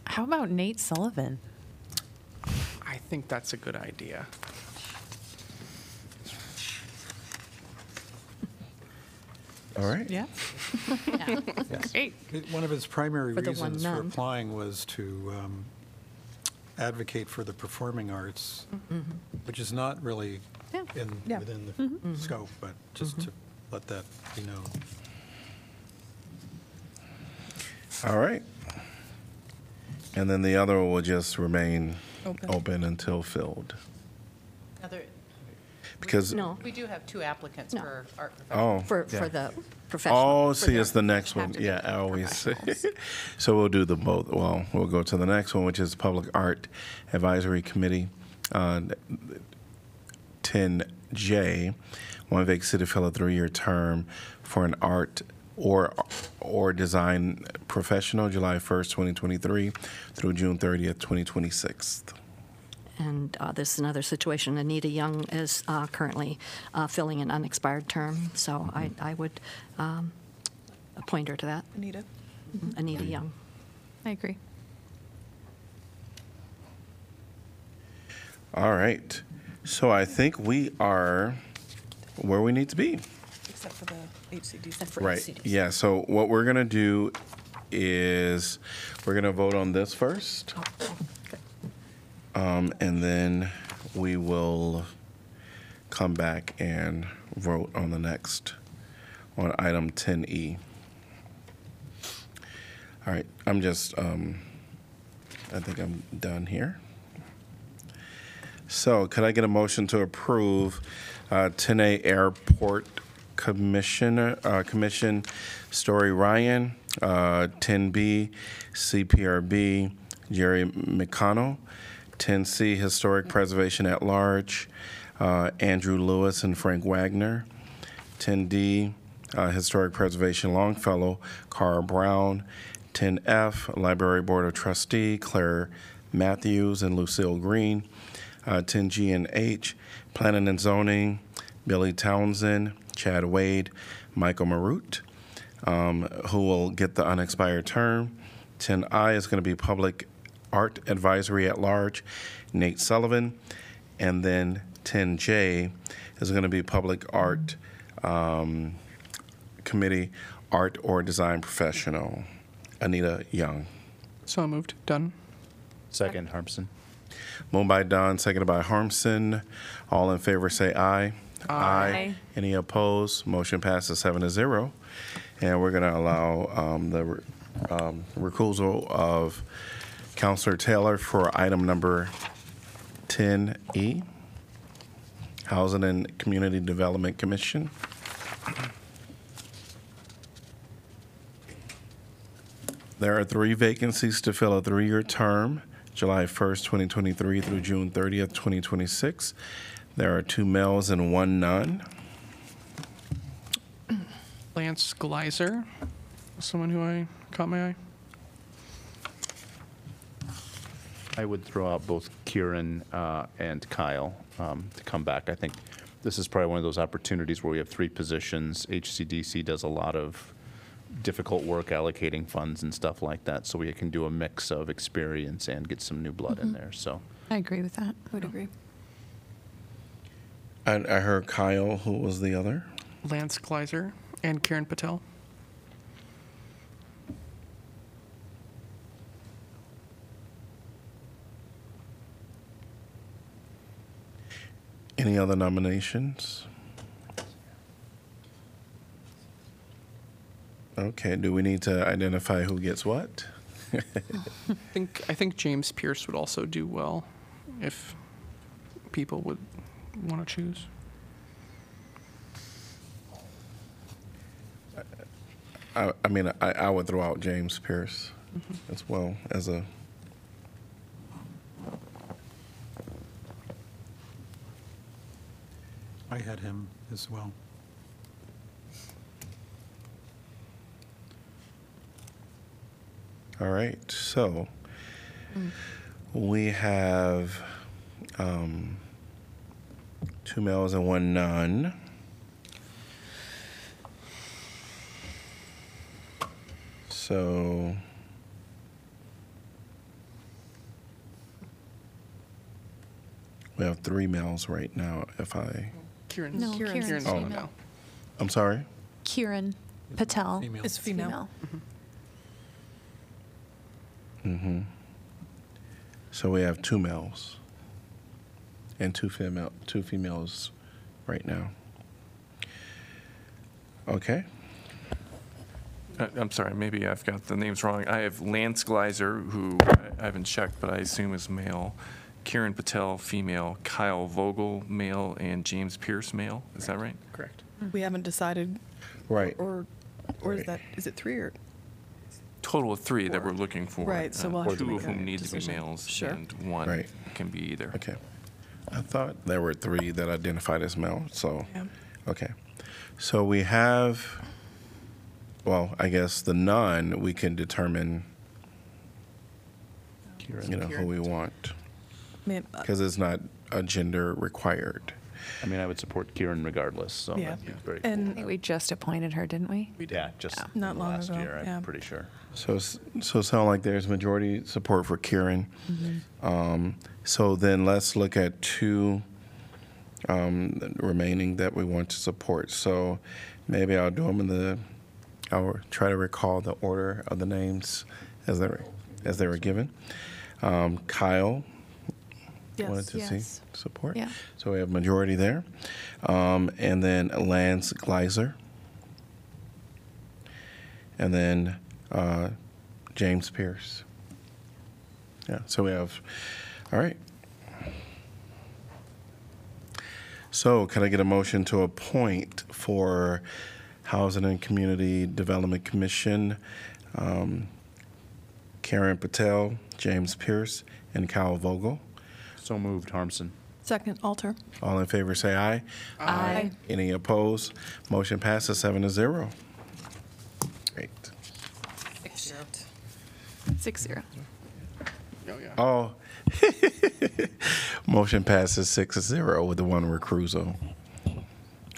How about Nate Sullivan? I think that's a good idea. All right. Yeah. [LAUGHS] It- One of his primary For the one reasons for none. applying was to um, advocate for the performing arts, mm-hmm. which is not really Yeah. in, Yeah. within the Mhm. scope, but just to mm-hmm. let that be known. All right. And then the other will just remain Open. open until filled. Now, there- Because- No. We do have two applicants No. for art Oh. professionals. For, for the professional. Oh, for see, the- it's the next have one. to be Yeah, I always. professionals. [LAUGHS] So we'll do the both. Well, we'll go to the next one, which is Public Art Advisory Committee. uh, 10J, one vacant city fill a three-year term for an art or, or design professional, July 1st, 2023 through June 30th, 2026. And uh, this is another situation. Anita Young is uh, currently uh, filling an unexpired term, so I, I would um, appoint her to that. Anita? Mhm, Anita Young. I agree. All right. So I think we are where we need to be. Except for the HCDC. Right. Yeah. So what we're going to do is we're going to vote on this first. Um, and then we will come back and vote on the next, on item 10E. All right. I'm just, um, I think I'm done here. So, could I get a motion to approve uh, 10A Airport Commissioner, uh, Commission Story Ryan, uh, 10B CPRB Jerry McConnell, 10C Historic Preservation at Large uh, Andrew Lewis and Frank Wagner, 10D uh, Historic Preservation Longfellow Carl Brown, 10F Library Board of Trustee Claire Matthews and Lucille Green, uh, 10G and H, Planning and Zoning, Billy Townsend, Chad Wade, Michael Marut, um, who will get the unexpired term. 10I is going to be Public Art Advisory at Large, Nate Sullivan. And then 10J is going to be Public Art um, Committee, Art or Design Professional, Anita Young. So moved. Dunn. Second, Harmsen. Moved by Dunn, seconded by Harmsen. All in favor say aye. Aye. Any opposed? Motion passes seven to zero. And we're going to allow um, the um, recusal of Counselor Taylor for item number 10E, Housing and Community Development Commission. There are three vacancies to fill a three-year term, July 1st, 2023 through June 30th, 2026. There are two males and one none. Lance Gleiser, someone who I caught my eye. I would throw out both Kieran uh, and Kyle um, to come back. I think this is probably one of those opportunities where we have three positions. HCDC does a lot of difficult work allocating funds and stuff like that, so we can do a mix of experience and get some new blood in Mhm. there. So I agree with that. I would agree. I, I heard Kyle, who was the other? Lance Kleiser and Karen Patel. Any other nominations? Okay, do we need to identify who gets what? [LAUGHS] I think I think James Pierce would also do well if people would want to choose. I, I mean, I, I would throw out James Pierce mm-hmm. as well as a. I had him as well. All right, so we have um, two males and one none. So We have three males right now, if I, Kieran's, No, Kieran's, Kieran's Oh. female. I'm sorry? Kieran Patel. Female. It's female. Mm-hmm. So we have two males and two female, two females right now. Okay. Uh, I'm sorry, maybe I've got the names wrong. I have Lance Gleiser, who I- I haven't checked, but I assume is male. Kieran Patel, female. Kyle Vogel, male, and James Pierce, male. Is that right? Correct. We haven't decided. Right. Or, or is that, is it three or? Total of three that we're looking for. Right, so Uh, we'll have to Two make of a whom need to be decision. males, Sure. and one Right. can be either. Okay. I thought there were three that identified as male, so, Yeah. okay. So we have, well, I guess the none, we can determine, you know, who we want, Man, uh, because it's not a gender required. I mean, I would support Kieran regardless, so Yeah. that'd be very I And think we just appointed her, didn't we? Yeah, just Not long last ago, year, yeah. I'm pretty sure. So, s- so it sound like there's majority support for Kieran. Um, so then let's look at two um, remaining that we want to support. So maybe I'll do them in the, I'll try to recall the order of the names as they were, as they were given. Um, Kyle, Yes. wanted to Yes. see support. Yeah. So we have majority there. Um, and then Lance Gleiser. And then uh, James Pierce. Yeah, so we have, all right. So can I get a motion to appoint for Housing and Community Development Commission, um, Karen Patel, James Pierce, and Kyle Vogel? So moved, Harmsen. Second, alter. All in favor, say aye. Aye. Any opposed? Motion passes seven to zero. Great. Six zero. Oh, yeah. Oh. [LAUGHS] Motion passes six to zero with the one recusal.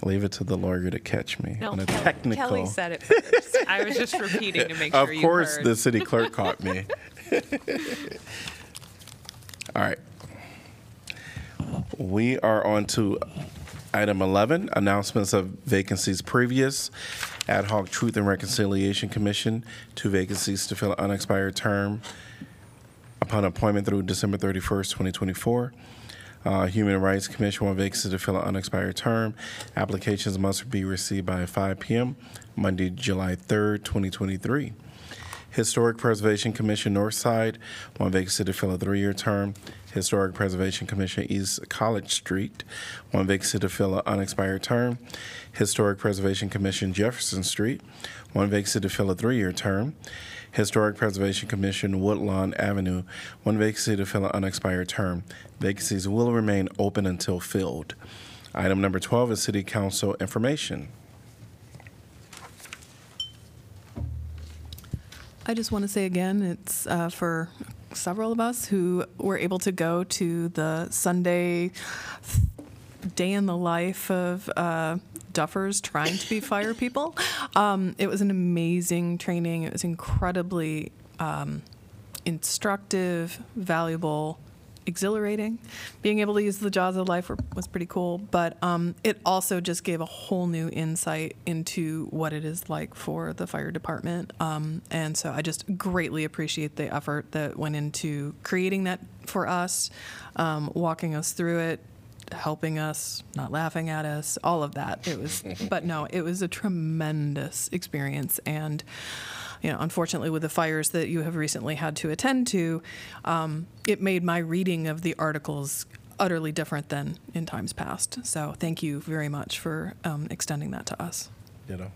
Leave it to the lawyer to catch me No, on a technical. Kelly said it first. [LAUGHS] I was just repeating to make Of sure you course, heard. the city clerk caught me. [LAUGHS] All right. We are on to item 11, announcements of vacancies previous. Ad hoc Truth and Reconciliation Commission, two vacancies to fill an unexpired term upon appointment through December 31st, 2024. Uh, Human Rights Commission, one vacancy to fill an unexpired term. Applications must be received by 5 p.m. Monday, July 3rd, 2023. Historic Preservation Commission North Side, one vacancy to fill a three-year term. Historic Preservation Commission East College Street, one vacancy to fill an unexpired term. Historic Preservation Commission Jefferson Street, one vacancy to fill a three-year term. Historic Preservation Commission Woodlawn Avenue, one vacancy to fill an unexpired term. Vacancies will remain open until filled. Item number 12 is City Council information. I just want to say again, it's uh, for several of us who were able to go to the Sunday day in the life of uh, duffers trying to be fire people. Um, it was an amazing training. It was incredibly um, instructive, valuable, exhilarating. Being able to use the jaws of life were, was pretty cool, but um, it also just gave a whole new insight into what it is like for the fire department. Um, and so I just greatly appreciate the effort that went into creating that for us, um, walking us through it, helping us, not laughing at us, all of that. It was, but no, it was a tremendous experience. And, you know, unfortunately, with the fires that you have recently had to attend to, um, it made my reading of the articles utterly different than in times past. So thank you very much for um, extending that to us. Ditto.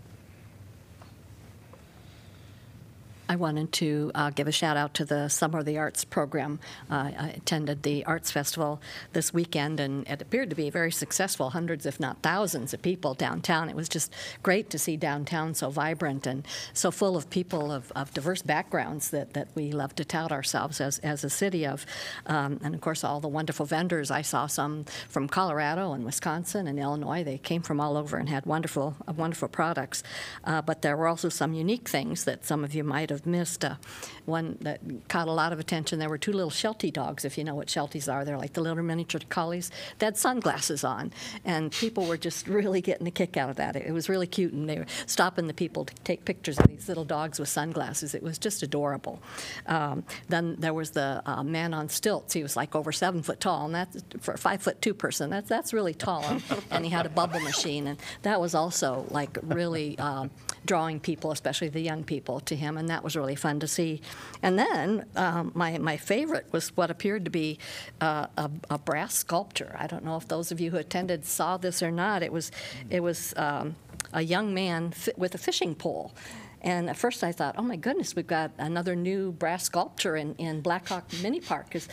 I wanted to uh, give a shout out to the Summer of the Arts program. Uh, I attended the Arts Festival this weekend, and it appeared to be very successful. Hundreds, if not thousands, of people downtown. It was just great to see downtown so vibrant and so full of people of, of diverse backgrounds that, that we love to tout ourselves as, as a city of. Um, and of course, all the wonderful vendors. I saw some from Colorado and Wisconsin and Illinois. They came from all over and had wonderful, uh, wonderful products. Uh, but there were also some unique things that some of you might have missed. Uh, one that caught a lot of attention. There were two little Sheltie dogs, if you know what Shelties are. They're like the little miniature collies. They had sunglasses on, and people were just [LAUGHS] really getting a kick out of that. It, it was really cute, and they were stopping the people to take pictures of these little dogs with sunglasses. It was just adorable. Um, then there was the uh, man on stilts. He was like over seven foot tall, and that's for a five foot two person. That's that's really tall. [LAUGHS] And, he had a bubble machine, and that was also like really um, drawing people, especially the young people, to him, and that was really fun to see. And then um, my my favorite was what appeared to be uh, a, a brass sculpture. I don't know if those of you who attended saw this or not. It was it was um, a young man with a fishing pole. And at first I thought, oh my goodness, we've got another new brass sculpture in, in Blackhawk Mini Park. Because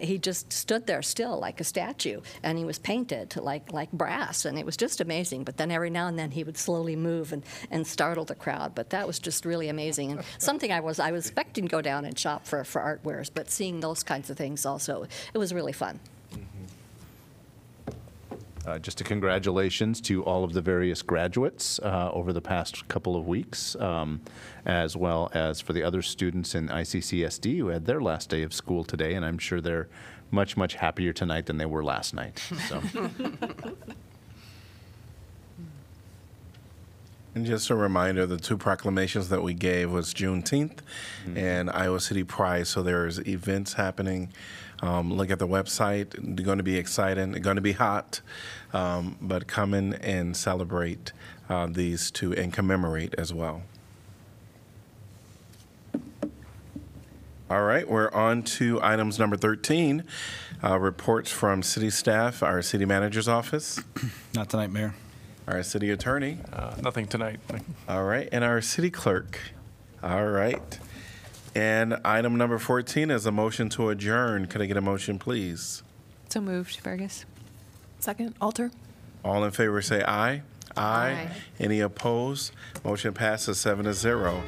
he just stood there still like a statue and he was painted like, like brass. And it was just amazing. But then every now and then he would slowly move and, and startle the crowd. But that was just really amazing. And [LAUGHS] something I was, I was expecting to go down and shop for, for art wares, but seeing those kinds of things also, it was really fun. Uh, Just a congratulations to all of the various graduates uh, over the past couple of weeks, um, as well as for the other students in ICCSD who had their last day of school today, and I'm sure they're much, much happier tonight than they were last night. So, [LAUGHS] And just a reminder, the two proclamations that we gave was Juneteenth and Iowa City Pride. So there's events happening. Um, look at the website. They're going to be exciting. They're going to be hot, um, but come in and celebrate uh, these two and commemorate as well. All right, we're on to items number 13, uh, reports from city staff, our city manager's office. [CLEARS THROAT] Not tonight, Mayor. Our city attorney. Uh, Nothing tonight. All right, and our city clerk. All right. And item number 14 is a motion to adjourn. Could I get a motion, please? So moved, Bergus. Second, Alter. All in favor say aye. Aye. Any opposed? Motion passes seven to zero.